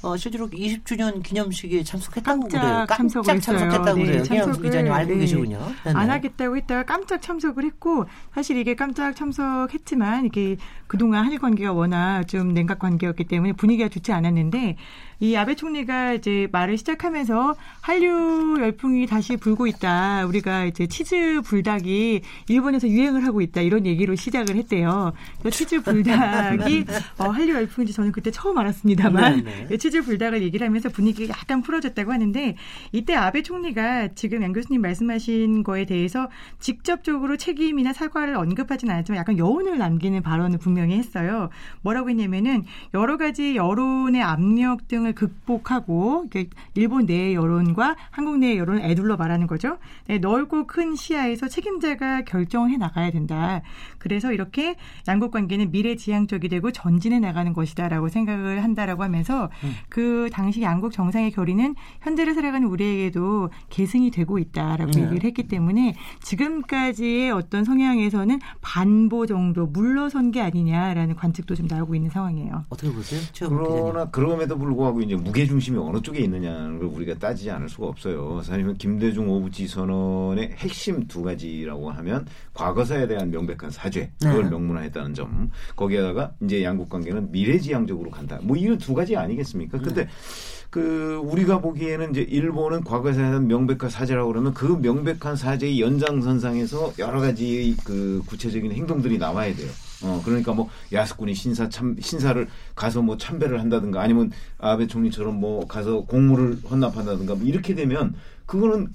Speaker 2: 어, 실제로 20주년 기념식에 참석했다고
Speaker 3: 깜짝
Speaker 2: 그래요. 깜짝
Speaker 3: 참석을.
Speaker 2: 참석했다고
Speaker 3: 네,
Speaker 2: 그래요.
Speaker 3: 참석을-
Speaker 2: 기자님 알고
Speaker 3: 네.
Speaker 2: 계시군요. 네,
Speaker 3: 안
Speaker 2: 네.
Speaker 3: 하겠다고 했다가 깜짝 참석을 했고 사실 이게 깜짝 참석했지만 이게 그동안 한일 관계가 워낙 좀 냉각 관계였기 때문에 분위기가 좋지 않았는데 이 아베 총리가 이제 말을 시작하면서 한류 열풍이 다시 불고 있다. 우리가 이제 치즈 불닭이 일본에서 유행을 하고 있다. 이런 얘기로 시작을 했대요. 그래서 치즈 불닭이 (laughs) 어, 한류 열풍인지 저는 그때 처음 알았습니다만
Speaker 2: 네, 네.
Speaker 3: 예, 치즈 불닭을 얘기를 하면서 분위기가 약간 풀어졌다고 하는데 이때 아베 총리가 지금 양 교수님 말씀하신 거에 대해서 직접적으로 책임이나 사과를 언급하진 않았지만 약간 여운을 남기는 발언을 분명히 했어요. 뭐라고 했냐면은 여러 가지 여론의 압력 등을 극복하고 이게 일본 내 여론과 한국 내 여론을 애둘러 말하는 거죠. 네, 넓고 큰 시야에서 책임자가 결정해 나가야 된다. 그래서 이렇게 양국 관계는 미래지향적이 되고 전진해 나가는 것이다라고 생각을 한다라고 하면서 그 당시 양국 정상의 결의는 현재를 살아가는 우리에게도 계승이 되고 있다라고
Speaker 2: 네.
Speaker 3: 얘기를 했기 때문에 지금까지의 어떤 성향에서는 반보 정도 물러선 게 아니냐라는 관측도 좀 나오고 있는 상황이에요.
Speaker 2: 어떻게 보세요? 최영국 기자님.
Speaker 5: 그러나 그럼에도 불구하고 이제 무게 중심이 어느 쪽에 있느냐는 걸 우리가 따지지 않을 수가 없어요. 사실은 김대중 오부지 선언의 핵심 두 가지라고 하면 과거사에 대한 명백한 사죄 그걸
Speaker 2: 네.
Speaker 5: 명문화했다는 점 거기에다가 이제 양국 관계는 미래지향적으로 간다. 뭐이두 가지 아니겠습니까? 근데 그 우리가 보기에는 이제 일본은 과거사에 대한 명백한 사죄라고 그러면 그 명백한 사죄의 연장선상에서 여러 가지 그 구체적인 행동들이 나와야 돼요. 어 그러니까 뭐 야스쿠니 신사 참 신사를 가서 뭐 참배를 한다든가 아니면 아베 총리처럼 뭐 가서 공물을 헌납한다든가 뭐 이렇게 되면 그거는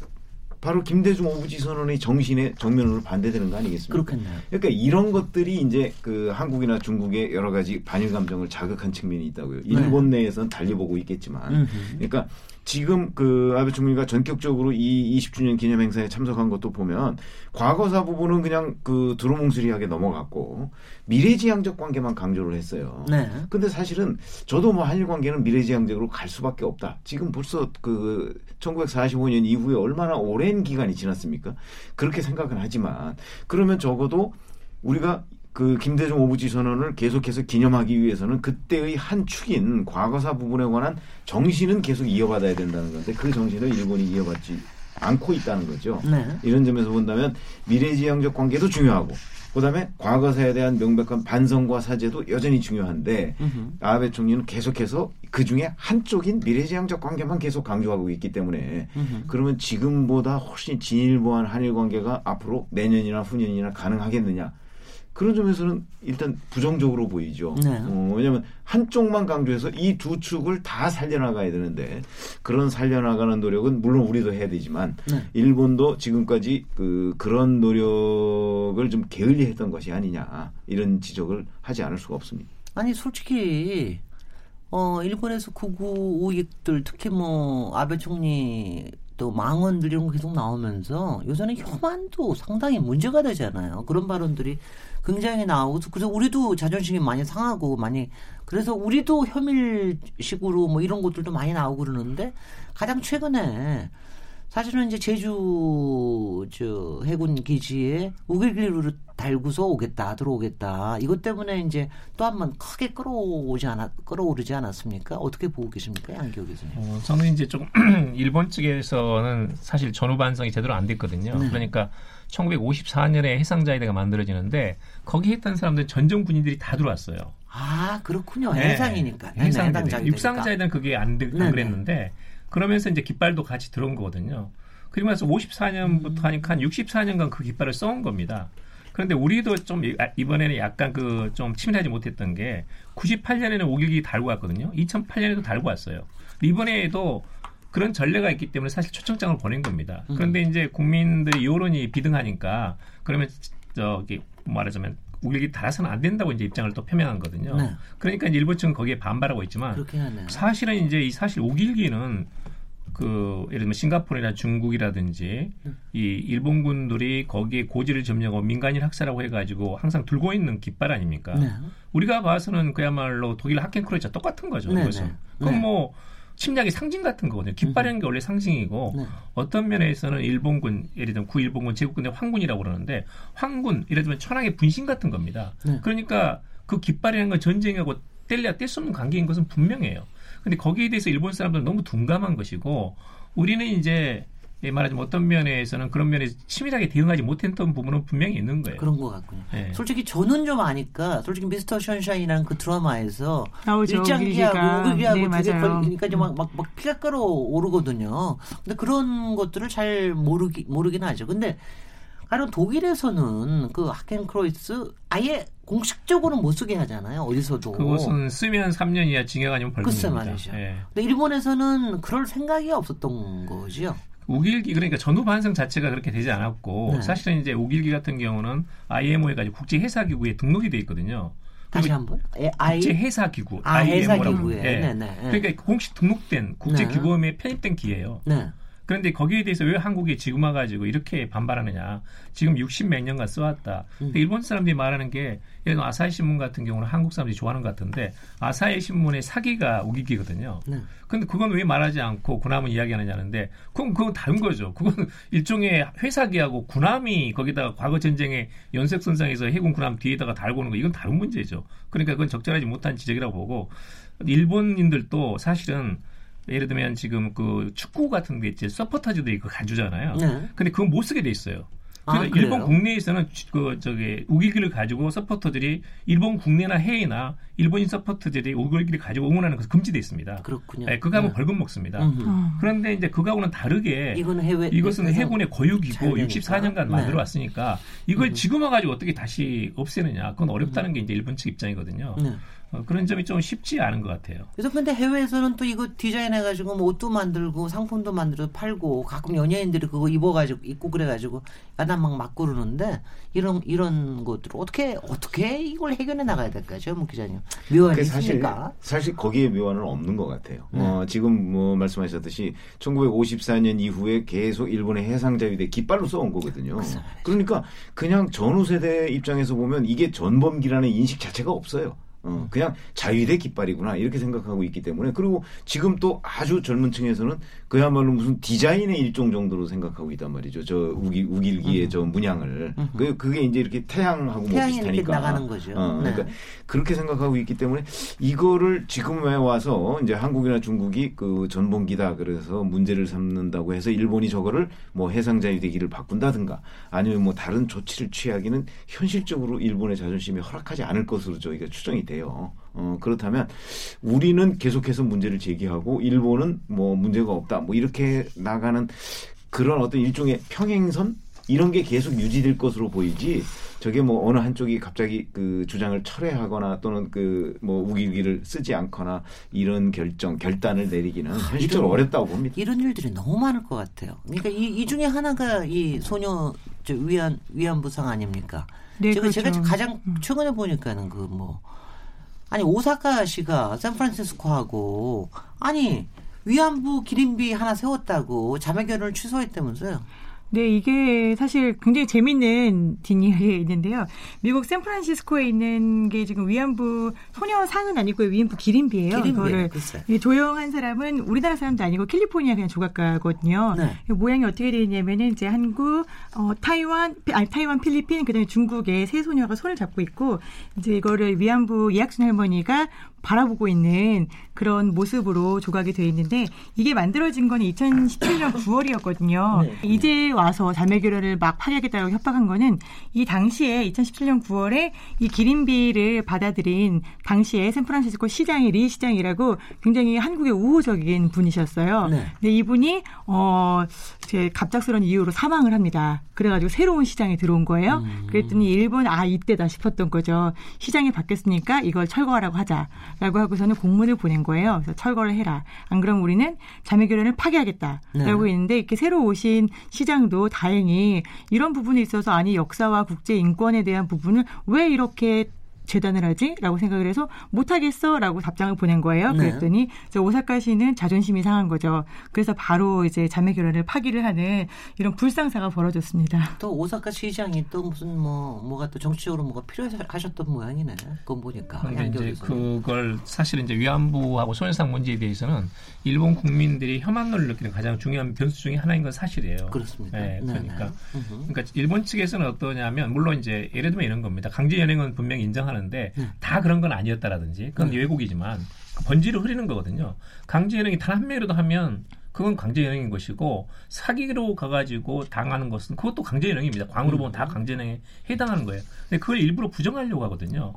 Speaker 5: 바로 김대중 오부지 선언의 정신에 정면으로 반대되는 거 아니겠습니까?
Speaker 2: 그렇겠네요.
Speaker 5: 그러니까 이런 것들이 이제 그 한국이나 중국의 여러 가지 반일 감정을 자극한 측면이 있다고요. 일본 내에서는 달리 보고 있겠지만,
Speaker 2: 음흠.
Speaker 5: 그러니까 지금 그 아베 총리가 전격적으로 이 20주년 기념 행사에 참석한 것도 보면 과거사 부분은 그냥 그 두루뭉술이하게 넘어갔고 미래지향적 관계만 강조를 했어요.
Speaker 2: 네.
Speaker 5: 근데 사실은 저도 뭐 한일 관계는 미래지향적으로 갈 수밖에 없다. 지금 벌써 그 1945년 이후에 얼마나 오랜 기간이 지났습니까? 그렇게 생각은 하지만 그러면 적어도 우리가 그 김대중 오부지 선언을 계속해서 기념하기 위해서는 그때의 한 축인 과거사 부분에 관한 정신은 계속 이어받아야 된다는 건데 그 정신을 일본이 이어받지 않고 있다는 거죠.
Speaker 2: 네.
Speaker 5: 이런 점에서 본다면 미래지향적 관계도 중요하고 그다음에 과거사에 대한 명백한 반성과 사죄도 여전히 중요한데
Speaker 2: 음흠.
Speaker 5: 아베 총리는 계속해서 그 중에 한쪽인 미래지향적 관계만 계속 강조하고 있기 때문에
Speaker 2: 음흠.
Speaker 5: 그러면 지금보다 훨씬 진일보한 한일 관계가 앞으로 내년이나 후년이나 가능하겠느냐? 그런 점에서는 일단 부정적으로 보이죠.
Speaker 2: 네.
Speaker 5: 어, 왜냐하면 한쪽만 강조해서 이 두 축을 다 살려나가야 되는데 그런 살려나가는 노력은 물론 우리도 해야 되지만
Speaker 2: 네.
Speaker 5: 일본도 지금까지 그 그런 노력을 좀 게을리했던 것이 아니냐 이런 지적을 하지 않을 수가 없습니다.
Speaker 2: 아니 솔직히 어 일본에서 극우 우익들 특히 뭐 아베 총리 또 망언들 이런 거 계속 나오면서 요새는 혐한도 상당히 문제가 되잖아요. 그런 발언들이 굉장히 나오고 그래서 우리도 자존심이 많이 상하고 많이 그래서 우리도 혐일식으로 뭐 이런 것들도 많이 나오고 그러는데 가장 최근에 사실은 이제 제주 저 해군 기지에 우길기를 달고서 오겠다 들어오겠다 이것 때문에 이제 또 한 번 크게 끌어오지 않았 끌어오르지 않았습니까? 어떻게 보고 계십니까, 양기호 교수님?
Speaker 4: 어, 저는 이제 조금 (clears throat) 일본 측에서는 사실 전후 반성이 제대로 안 됐거든요.
Speaker 2: 네.
Speaker 4: 그러니까 1954년에 해상자위대가 만들어지는데 거기 했던 사람들 전전 군인들이 다 들어왔어요.
Speaker 2: 아 그렇군요.
Speaker 4: 네.
Speaker 2: 해상이니까
Speaker 4: 해상자위대. 육상자위대는 그게 안, 되, 안. 그랬는데 그러면서 이제 깃발도 같이 들어온 거거든요. 그러면서 54년부터
Speaker 2: 음.
Speaker 4: 하니까 한 64년간 그 깃발을 써온 겁니다. 그런데 우리도 좀 이- 아, 이번에는 약간 그 좀 치밀하지 못했던 게 98년에는 오길기 달고 왔거든요. 2008년에도 달고 왔어요. 이번에도 그런 전례가 있기 때문에 사실 초청장을 보낸 겁니다.
Speaker 2: 음.
Speaker 4: 그런데 이제 국민들의 여론이 비등하니까 그러면 저기 말하자면 우길기 달아서는 안 된다고 이제 입장을 또 표명한 거거든요.
Speaker 2: 네.
Speaker 4: 그러니까 일본 측은 거기에 반발하고 있지만. 사실은 이제 이 사실 오길기는 그 예를 들면 싱가포르나 중국이라든지
Speaker 2: 음.
Speaker 4: 이 일본군들이 거기에 고지를 점령하고 민간인 학살하고 해가지고 항상 들고 있는 깃발 아닙니까?
Speaker 2: 네.
Speaker 4: 우리가 봐서는 그야말로 독일 학켄크로이자 똑같은 거죠.
Speaker 2: 네,
Speaker 4: 그것은.
Speaker 2: 네.
Speaker 4: 그건
Speaker 2: 네.
Speaker 4: 뭐 침략의 상징 같은 거거든요. 깃발이라는 게 원래 상징이고
Speaker 2: 네.
Speaker 4: 어떤 면에서는 일본군 예를 들면 구일본군 제국군의 황군이라고 그러는데 황군 예를 들면 천황의 분신 같은 겁니다.
Speaker 2: 네.
Speaker 4: 그러니까 그 깃발이라는 건 전쟁하고 뗄래야 뗄 수 없는 관계인 것은 분명해요. 근데 거기에 대해서 일본 사람들은 너무 둔감한 것이고 우리는 이제 예, 말하자면 어떤 면에서는 그런 면에 치밀하게 대응하지 못했던 부분은 분명히 있는 거예요.
Speaker 2: 그런 것 같군요.
Speaker 4: 예.
Speaker 2: 솔직히 저는 좀 아니까 솔직히 미스터 션샤인이라는 그 드라마에서
Speaker 3: 나오죠,
Speaker 2: 일장기하고. 우길기하고
Speaker 3: 네,
Speaker 2: 되게. 걸리니까 이제 막, 막, 막 피가 끓어 오르거든요. 근데 그런 것들을 잘 모르기, 모르긴 하죠. 근데 가령 독일에서는 그 하켄크로이스 아예 공식적으로는 못 쓰게 하잖아요. 어디서도.
Speaker 4: 그것은 쓰면 3년 이하 징역 아니면
Speaker 2: 글쎄
Speaker 4: 벌금입니다.
Speaker 2: 말이죠.
Speaker 4: 예.
Speaker 2: 근데 일본에서는 그럴 생각이 없었던 거죠.
Speaker 4: 우길기 그러니까 전후 반성 자체가 그렇게 되지 않았고
Speaker 2: 네.
Speaker 4: 사실은 이제 우길기 같은 경우는 IMO에 가지고 국제 회사 기구에 등록이 돼 있거든요.
Speaker 2: 다시 한번. 에, 아이
Speaker 4: 국제 회사 기구
Speaker 2: 아, 회사
Speaker 4: IMO라고.
Speaker 2: 기구에. 네네. 네.
Speaker 4: 그러니까 공식 등록된 국제
Speaker 2: 네.
Speaker 4: 규범에 편입된 기예요.
Speaker 2: 네.
Speaker 4: 그런데 거기에 대해서 왜 한국이 지금 와가지고 이렇게 반발하느냐. 지금 60 몇 년간 써왔다.
Speaker 2: 음.
Speaker 4: 근데 일본 사람들이 말하는 게, 예를 들어 아사히 신문 같은 경우는 한국 사람들이 좋아하는 것 같은데, 아사히 신문의 사기가 우기기거든요.
Speaker 2: 네.
Speaker 4: 근데 그건 왜 말하지 않고 군함은 이야기하느냐는데, 그건, 그건 다른 거죠. 그건 (laughs) 일종의 회사기하고 군함이 거기다가 과거 전쟁에 연색선상에서 해군 군함 뒤에다가 달고 오는 거, 이건 다른 문제죠. 그러니까 그건 적절하지 못한 지적이라고 보고, 일본인들도 사실은 예를 들면 지금 그 축구 같은 데 있지 서포터즈들이 그 가주잖아요.
Speaker 2: 네.
Speaker 4: 근데 그건 못 쓰게 돼 있어요.
Speaker 2: 아,
Speaker 4: 그래서
Speaker 2: 그래요?
Speaker 4: 일본 국내에서는 주- 그 저기 우길기를 가지고 서포터들이 일본 국내나 해외나 일본인 서포터들이 우길기를 가지고 응원하는 것은 금지돼 있습니다.
Speaker 2: 그렇군요.
Speaker 4: 네, 그거 하면
Speaker 2: 네.
Speaker 4: 벌금 먹습니다.
Speaker 2: 음흠.
Speaker 3: 어.
Speaker 4: 그런데 이제 그거하고는 다르게
Speaker 2: 이거는 해외
Speaker 4: 이것은 해군의
Speaker 2: 되니까.
Speaker 4: 64년간
Speaker 2: 네.
Speaker 4: 만들어 왔으니까 이걸
Speaker 2: 음.
Speaker 4: 지금 와가지고 어떻게 다시 없애느냐 그건 어렵다는 게 이제 일본 측 입장이거든요.
Speaker 2: 네.
Speaker 4: 어, 그런 점이 좀 쉽지 않은 것 같아요.
Speaker 2: 그래서 근데 해외에서는 또 이거 디자인해가지고 뭐 옷도 만들고 상품도 만들어 팔고 가끔 연예인들이 그거 입어가지고 입고 그래가지고 야단 막막 그러는데 이런 이런 것들을 어떻게 어떻게 이걸 해결해 나가야 될까죠, 문 기자님? 묘안이
Speaker 5: 그 사실
Speaker 2: 있습니까?
Speaker 5: 사실 거기에 묘안은 없는 것 같아요.
Speaker 2: 네.
Speaker 5: 어, 지금 뭐 말씀하셨듯이 1954년 이후에 계속 일본의 해상 자위대 깃발로 써온 거거든요. 그러니까 그냥 전후 세대 입장에서 보면 이게 전범기라는 인식 자체가 없어요. 어, 그냥 자위대 깃발이구나 이렇게 생각하고 있기 때문에 그리고 지금 또 아주 젊은 층에서는 그야말로 무슨 디자인의 일종 정도로 생각하고 있단 말이죠. 저 우기, 우길기의 저 문양을 그 그게 이제 이렇게 태양하고 뭐 비슷하니까
Speaker 2: 나가는 거죠.
Speaker 5: 어,
Speaker 2: 네.
Speaker 5: 그러니까 그렇게 생각하고 있기 때문에 이거를 지금에 와서 이제 한국이나 중국이 그 전범기다 그래서 문제를 삼는다고 해서 일본이 저거를 뭐 해상 자유대기를 바꾼다든가 아니면 뭐 다른 조치를 취하기는 현실적으로 일본의 자존심이 허락하지 않을 것으로 저희가 추정이 돼 요. 어, 그렇다면 우리는 계속해서 문제를 제기하고 일본은 뭐 문제가 없다 뭐 이렇게 나가는 그런 어떤 일종의 평행선 이런 게 계속 유지될 것으로 보이지 저게 뭐 어느 한쪽이 갑자기 그 주장을 철회하거나 또는 그 뭐 우기기를 쓰지 않거나 이런 결정 결단을 내리기는 현실적으로
Speaker 2: 이런-
Speaker 5: 어렵다고 봅니다.
Speaker 2: 이런 일들이 너무 많을 것 같아요. 그러니까 이, 이 중에 하나가 이 소녀 저 위안 위안부상 아닙니까?
Speaker 3: 네,
Speaker 2: 제가
Speaker 3: 그렇죠.
Speaker 2: 제가 가장 최근에 보니까는 그뭐 아니 오사카시가 샌프란시스코하고 아니 위안부 기린비 하나 세웠다고 자매 결혼을 취소했다면서요?
Speaker 3: 네, 이게 사실 굉장히 재밌는 뒷이야기가 있는데요. 미국 샌프란시스코에 있는 게 지금 위안부 소녀상은 아니고 위안부 기린비예요.
Speaker 2: 기린비, 글쎄.
Speaker 3: 이 조형한 사람은 우리나라 사람도 아니고 캘리포니아 그냥 조각가거든요.
Speaker 2: 네.
Speaker 3: 이 모양이 어떻게 되어 있냐면은 이제 한국, 어, 타이완, 피- 아니 타이완, 필리핀, 그다음에 중국의 세 소녀가 손을 잡고 있고 이제 이거를 위안부 이학순 할머니가 바라보고 있는 그런 모습으로 조각이 되어 있는데 이게 만들어진 건 2017년 9월이었거든요.
Speaker 2: 네.
Speaker 3: 이제 와서 자매 결혼을 막 파기하겠다고 협박한 거는 이 당시에 2017년 9월에 이 기린비를 받아들인 당시에 샌프란시스코 시장이 리 시장이라고 굉장히 한국의 우호적인 분이셨어요.
Speaker 2: 네.
Speaker 3: 근데 이분이 어 이제 갑작스러운 이유로 사망을 합니다. 그래가지고 새로운 시장에 들어온 거예요. 그랬더니 일본 아 이때다 싶었던 거죠. 시장이 바뀌었으니까 이걸 철거하라고 하자라고 하고서는 공문을 보낸 거예요. 그래서 철거를 해라. 안 그러면 우리는 자매 결혼을 파기하겠다라고
Speaker 2: 네.
Speaker 3: 했는데 이렇게 새로 오신 시장 도 다행히 이런 부분에 있어서 아니 역사와 국제 인권에 대한 부분을 왜 이렇게 재단을 하지? 라고 생각을 해서 못하겠어? 라고 답장을 보낸 거예요.
Speaker 2: 네.
Speaker 3: 그랬더니 이제 오사카시는 자존심이 상한 거죠. 그래서 바로 이제 자매 결혼을 파기를 하는 이런 불상사가 벌어졌습니다.
Speaker 2: 또 오사카 시장이 또 무슨 뭐 뭐가 또 정치적으로 뭐가 필요하셨던 모양이네. 그건 보니까
Speaker 4: 근데 이제
Speaker 2: 양쪽에서는.
Speaker 4: 그걸 사실은 이제 위안부하고 소녀상 문제에 대해서는 일본 국민들이 혐한노를 느끼는 가장 중요한 변수 중에 하나인 건 사실이에요.
Speaker 2: 그렇습니다.
Speaker 4: 네,
Speaker 2: 네,
Speaker 4: 그러니까
Speaker 2: 네.
Speaker 4: 그러니까 일본 측에서는 어떠냐면 물론 이제 예를 들면 이런 겁니다. 강제 연행은 분명히 인정하 는 주장하는데 다 그런 건 아니었다라든지 그건 왜곡이지만 그 번지를 흐리는 거거든요. 강제연행이 단 한 명이라도 하면 그건 강제연행인 것이고 사기로 가가지고 당하는 것은 그것도 강제연행입니다. 광으로 보면 다 강제연행에 해당하는 거예요. 근데 그걸 일부러 부정하려고 하거든요.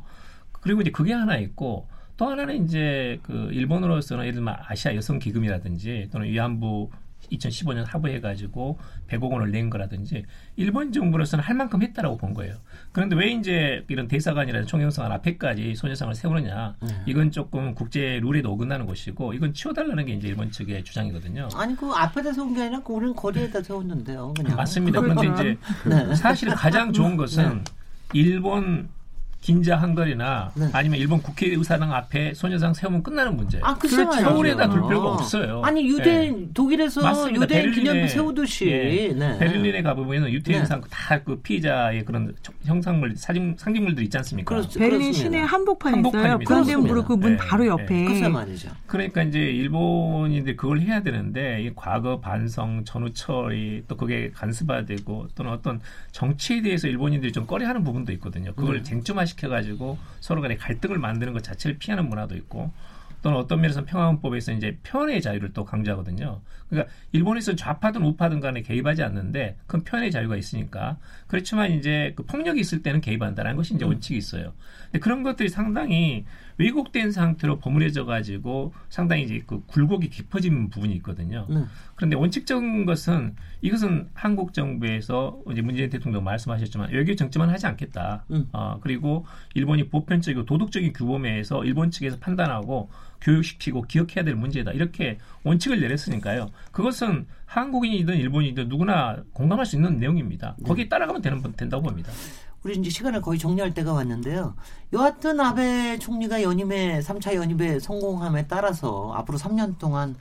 Speaker 4: 그리고 이제 그게 하나 있고 또 하나는 이제 그 일본으로서는 예를 들면 아시아 여성 기금이라든지 또는 위안부 2015년 합의해가지고 100억 원을 낸 거라든지 일본 정부로서는 할 만큼 했다라고 본 거예요. 그런데 왜 이제 이런 대사관이라든 총영사관 앞에까지 소녀상을 세우느냐?
Speaker 2: 네.
Speaker 4: 이건 조금 국제 룰에도 어긋나는 것이고 이건 치워달라는 게 이제 일본 측의 주장이거든요.
Speaker 2: 아니 그 앞에다 세운 게 아니라 그 우리는 거리에다 세웠는데요. 그냥
Speaker 4: 맞습니다. 그런데
Speaker 2: 좀-
Speaker 4: 이제
Speaker 2: 네.
Speaker 4: 사실 가장 좋은 것은 일본 긴자 한거리나
Speaker 2: 네.
Speaker 4: 아니면 일본 국회의사당 앞에 소녀상 세우면 끝나는 문제예요.
Speaker 2: 아, 글쎄
Speaker 3: 그렇죠.
Speaker 4: 서울에다 둘 필요가 없어요.
Speaker 2: 아니 유대인
Speaker 4: 네.
Speaker 2: 독일에서
Speaker 4: 맞습니다.
Speaker 2: 유대인 기념비
Speaker 4: 베를린에,
Speaker 2: 세우듯이
Speaker 4: 예,
Speaker 2: 네.
Speaker 4: 베를린에 가보면 유태인상
Speaker 2: 네.
Speaker 4: 다그 피자의 그런 형상물 사진 상징물들 있지 않습니까?
Speaker 2: 그렇죠.
Speaker 3: 베를린. 시내 한복판에 있어요.
Speaker 4: 한복판입니다.
Speaker 3: 그런데
Speaker 2: 그렇습니다.
Speaker 3: 무릎 그문
Speaker 4: 네.
Speaker 3: 바로 옆에.
Speaker 2: 글쎄 말이죠.
Speaker 4: 그러니까 이제 일본인들 그걸 해야 되는데 이 과거 반성 전후 처리 또 그게 간섭화되고 또는 어떤 정치에 대해서 일본인들이 좀 꺼려하는 부분도 있거든요. 그걸
Speaker 2: 네.
Speaker 4: 쟁점화 시켜가지고 서로 간에 갈등을 만드는 것 자체를 피하는 문화도 있고 또는 어떤 면에서 평화헌법에서 이제 표현의 자유를 또 강조하거든요. 그러니까 일본에서 좌파든 우파든 간에 개입하지 않는데 그건 표현의 자유가 있으니까 그렇지만 이제 그 폭력이 있을 때는 개입한다는 것이 이제 원칙이 있어요. 근데 그런 것들이 상당히 왜곡된 상태로 버무려져 가지고 상당히 이제 그 굴곡이 깊어진 부분이 있거든요.
Speaker 2: 네.
Speaker 4: 그런데 원칙적인 것은 이것은 한국 정부에서 이제 문재인 대통령 말씀하셨지만 외교 정치만 하지 않겠다.
Speaker 2: 음.
Speaker 4: 어, 그리고 일본이 보편적이고 도덕적인 규범에서 일본 측에서 판단하고 교육시키고 기억해야 될 문제다. 이렇게 원칙을 내렸으니까요. 그것은 한국인이든 일본인이든 누구나 공감할 수 있는 내용입니다. 거기에 따라가면 되는 된다고 봅니다.
Speaker 2: 우리 이제 시간을 거의 정리할 때가 왔는데요. 여하튼 아베 총리가 연임에 3차 연임에 성공함에 따라서 앞으로 3년 동안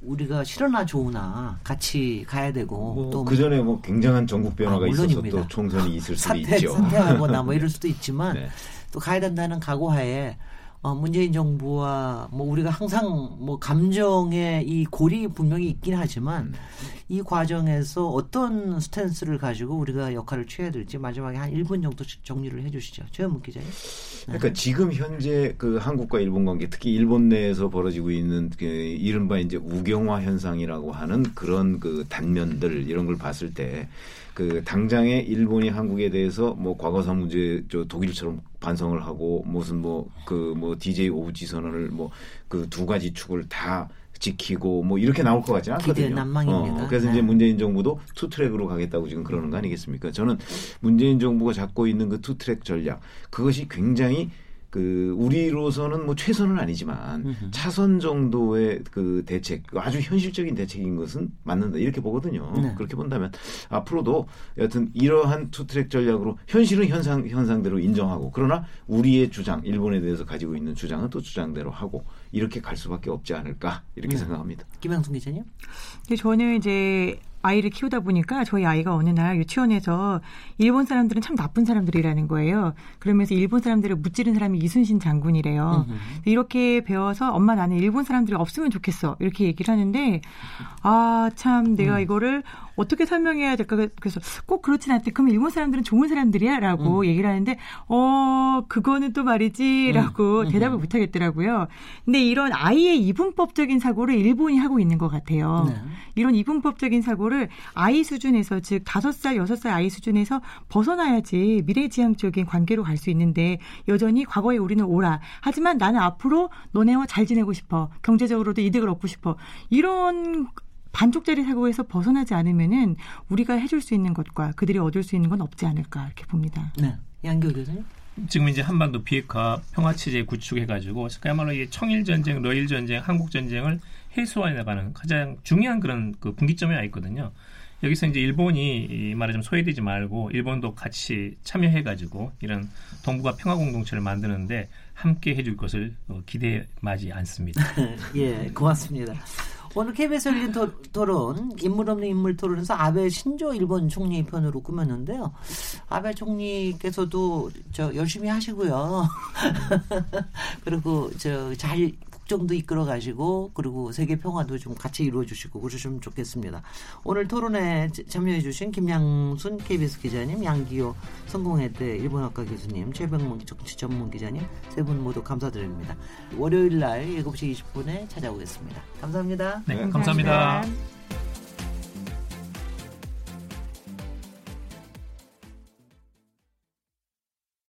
Speaker 2: 우리가 싫으나 좋으나 같이 가야 되고
Speaker 5: 또그 전에 뭐 굉장한 전국 변화가
Speaker 2: 아,
Speaker 5: 있어서. 또 총선이 있을 수도
Speaker 2: 사퇴
Speaker 5: 있죠.
Speaker 2: 사퇴하거나 뭐 이럴 (laughs) 수도 있지만
Speaker 5: 네.
Speaker 2: 또 가야 된다는 각오하에 어, 문재인 정부와 뭐 우리가 항상 뭐 감정의 이 골이 분명히 있긴 하지만
Speaker 5: 음.
Speaker 2: 이 과정에서 어떤 스탠스를 가지고 우리가 역할을 취해야 될지 마지막에 한 1분 정도씩 정리를 해주시죠. 최현문 기자님.
Speaker 5: 그러니까 지금 현재 그 한국과 일본 관계 특히 일본 내에서 벌어지고 있는 그 이른바 이제 우경화 현상이라고 하는 그런 그 단면들 이런 걸 봤을 때그 당장에 일본이 한국에 대해서 뭐 과거사 문제 저 독일처럼 반성을 하고 무슨 뭐 그뭐 DJ 오부지 선언을 뭐 그 두 가지 축을 다 지키고 뭐 이렇게 나올 것 같지 않거든요. 어, 그래서
Speaker 2: 네.
Speaker 5: 이제 문재인 정부도 투 트랙으로 가겠다고 지금 그러는 거 아니겠습니까? 저는 문재인 정부가 잡고 있는 그 투 트랙 전략 그것이 굉장히 그 우리로서는 뭐 최선은 아니지만 차선 정도의 그 대책 아주 현실적인 대책인 것은 맞는다 이렇게 보거든요.
Speaker 2: 네.
Speaker 5: 그렇게 본다면 앞으로도 여하튼 이러한 투트랙 전략으로 현실은 현상 현상대로 인정하고 그러나 우리의 주장 일본에 대해서 가지고 있는 주장은 또 주장대로 하고 이렇게 갈 수밖에 없지 않을까 이렇게
Speaker 2: 네.
Speaker 5: 생각합니다.
Speaker 2: 김양순 기자님.
Speaker 3: 저는 이제 아이를 키우다 보니까 저희 아이가 어느 날 유치원에서 일본 사람들은 참 나쁜 사람들이라는 거예요. 그러면서 일본 사람들을 무찌른 사람이 이순신 장군이래요. 이렇게 배워서 엄마 나는 일본 사람들이 없으면 좋겠어. 이렇게 얘기를 하는데 아 참 내가 이거를 어떻게 설명해야 될까 그래서 꼭 그렇진 않대. 그럼 일본 사람들은 좋은 사람들이야라고 얘기를 하는데 어 그거는 또 말이지라고 대답을 못 하겠더라고요. 근데 이런 아이의 이분법적인 사고를 일본이 하고 있는 것 같아요.
Speaker 2: 네.
Speaker 3: 이런 이분법적인 사고를 아이 수준에서 즉 다섯 살 여섯 살 아이 수준에서 벗어나야지 미래지향적인 관계로 갈 수 있는데 여전히 과거에 우리는 오라. 하지만 나는 앞으로 너네와 잘 지내고 싶어. 경제적으로도 이득을 얻고 싶어. 이런 반쪽짜리 사고에서 벗어나지 않으면은 우리가 해줄 수 있는 것과 그들이 얻을 수 있는 건 없지 않을까 이렇게 봅니다.
Speaker 2: 네. 양교 교수님.
Speaker 4: 지금 이제 한반도 비핵화 평화 체제 구축해가지고 그야말로 이 청일 전쟁, 러일 전쟁, 한국 전쟁을 해소해 나가는 가장 중요한 그런 그 분기점에 와 있거든요. 여기서 이제 일본이 이 말하자면 소외되지 말고 일본도 같이 참여해가지고 이런 동북아 평화 공동체를 만드는데 함께 해줄 것을 어, 기대하지 않습니다. (laughs)
Speaker 2: 예, 고맙습니다. 오늘 KBS 열린 토, 토론 인물 없는 인물 토론에서 아베 신조 일본 총리 편으로 꾸몄는데요. 아베 총리께서도 저 열심히 하시고요. (laughs) 그리고 저 잘 국정도 이끌어 가시고 그리고 세계 평화도 좀 같이 이루어 주시고 그러시면 좋겠습니다. 오늘 토론에 참여해 주신 김양순 KBS 기자님, 양기호 성공회대 일본학과 교수님, 최병문 정치 전문 기자님 세 분 모두 감사드립니다. 월요일 날 7시 20분에 찾아오겠습니다. 감사합니다.
Speaker 4: 네, 감사합니다.
Speaker 3: 감사합니다.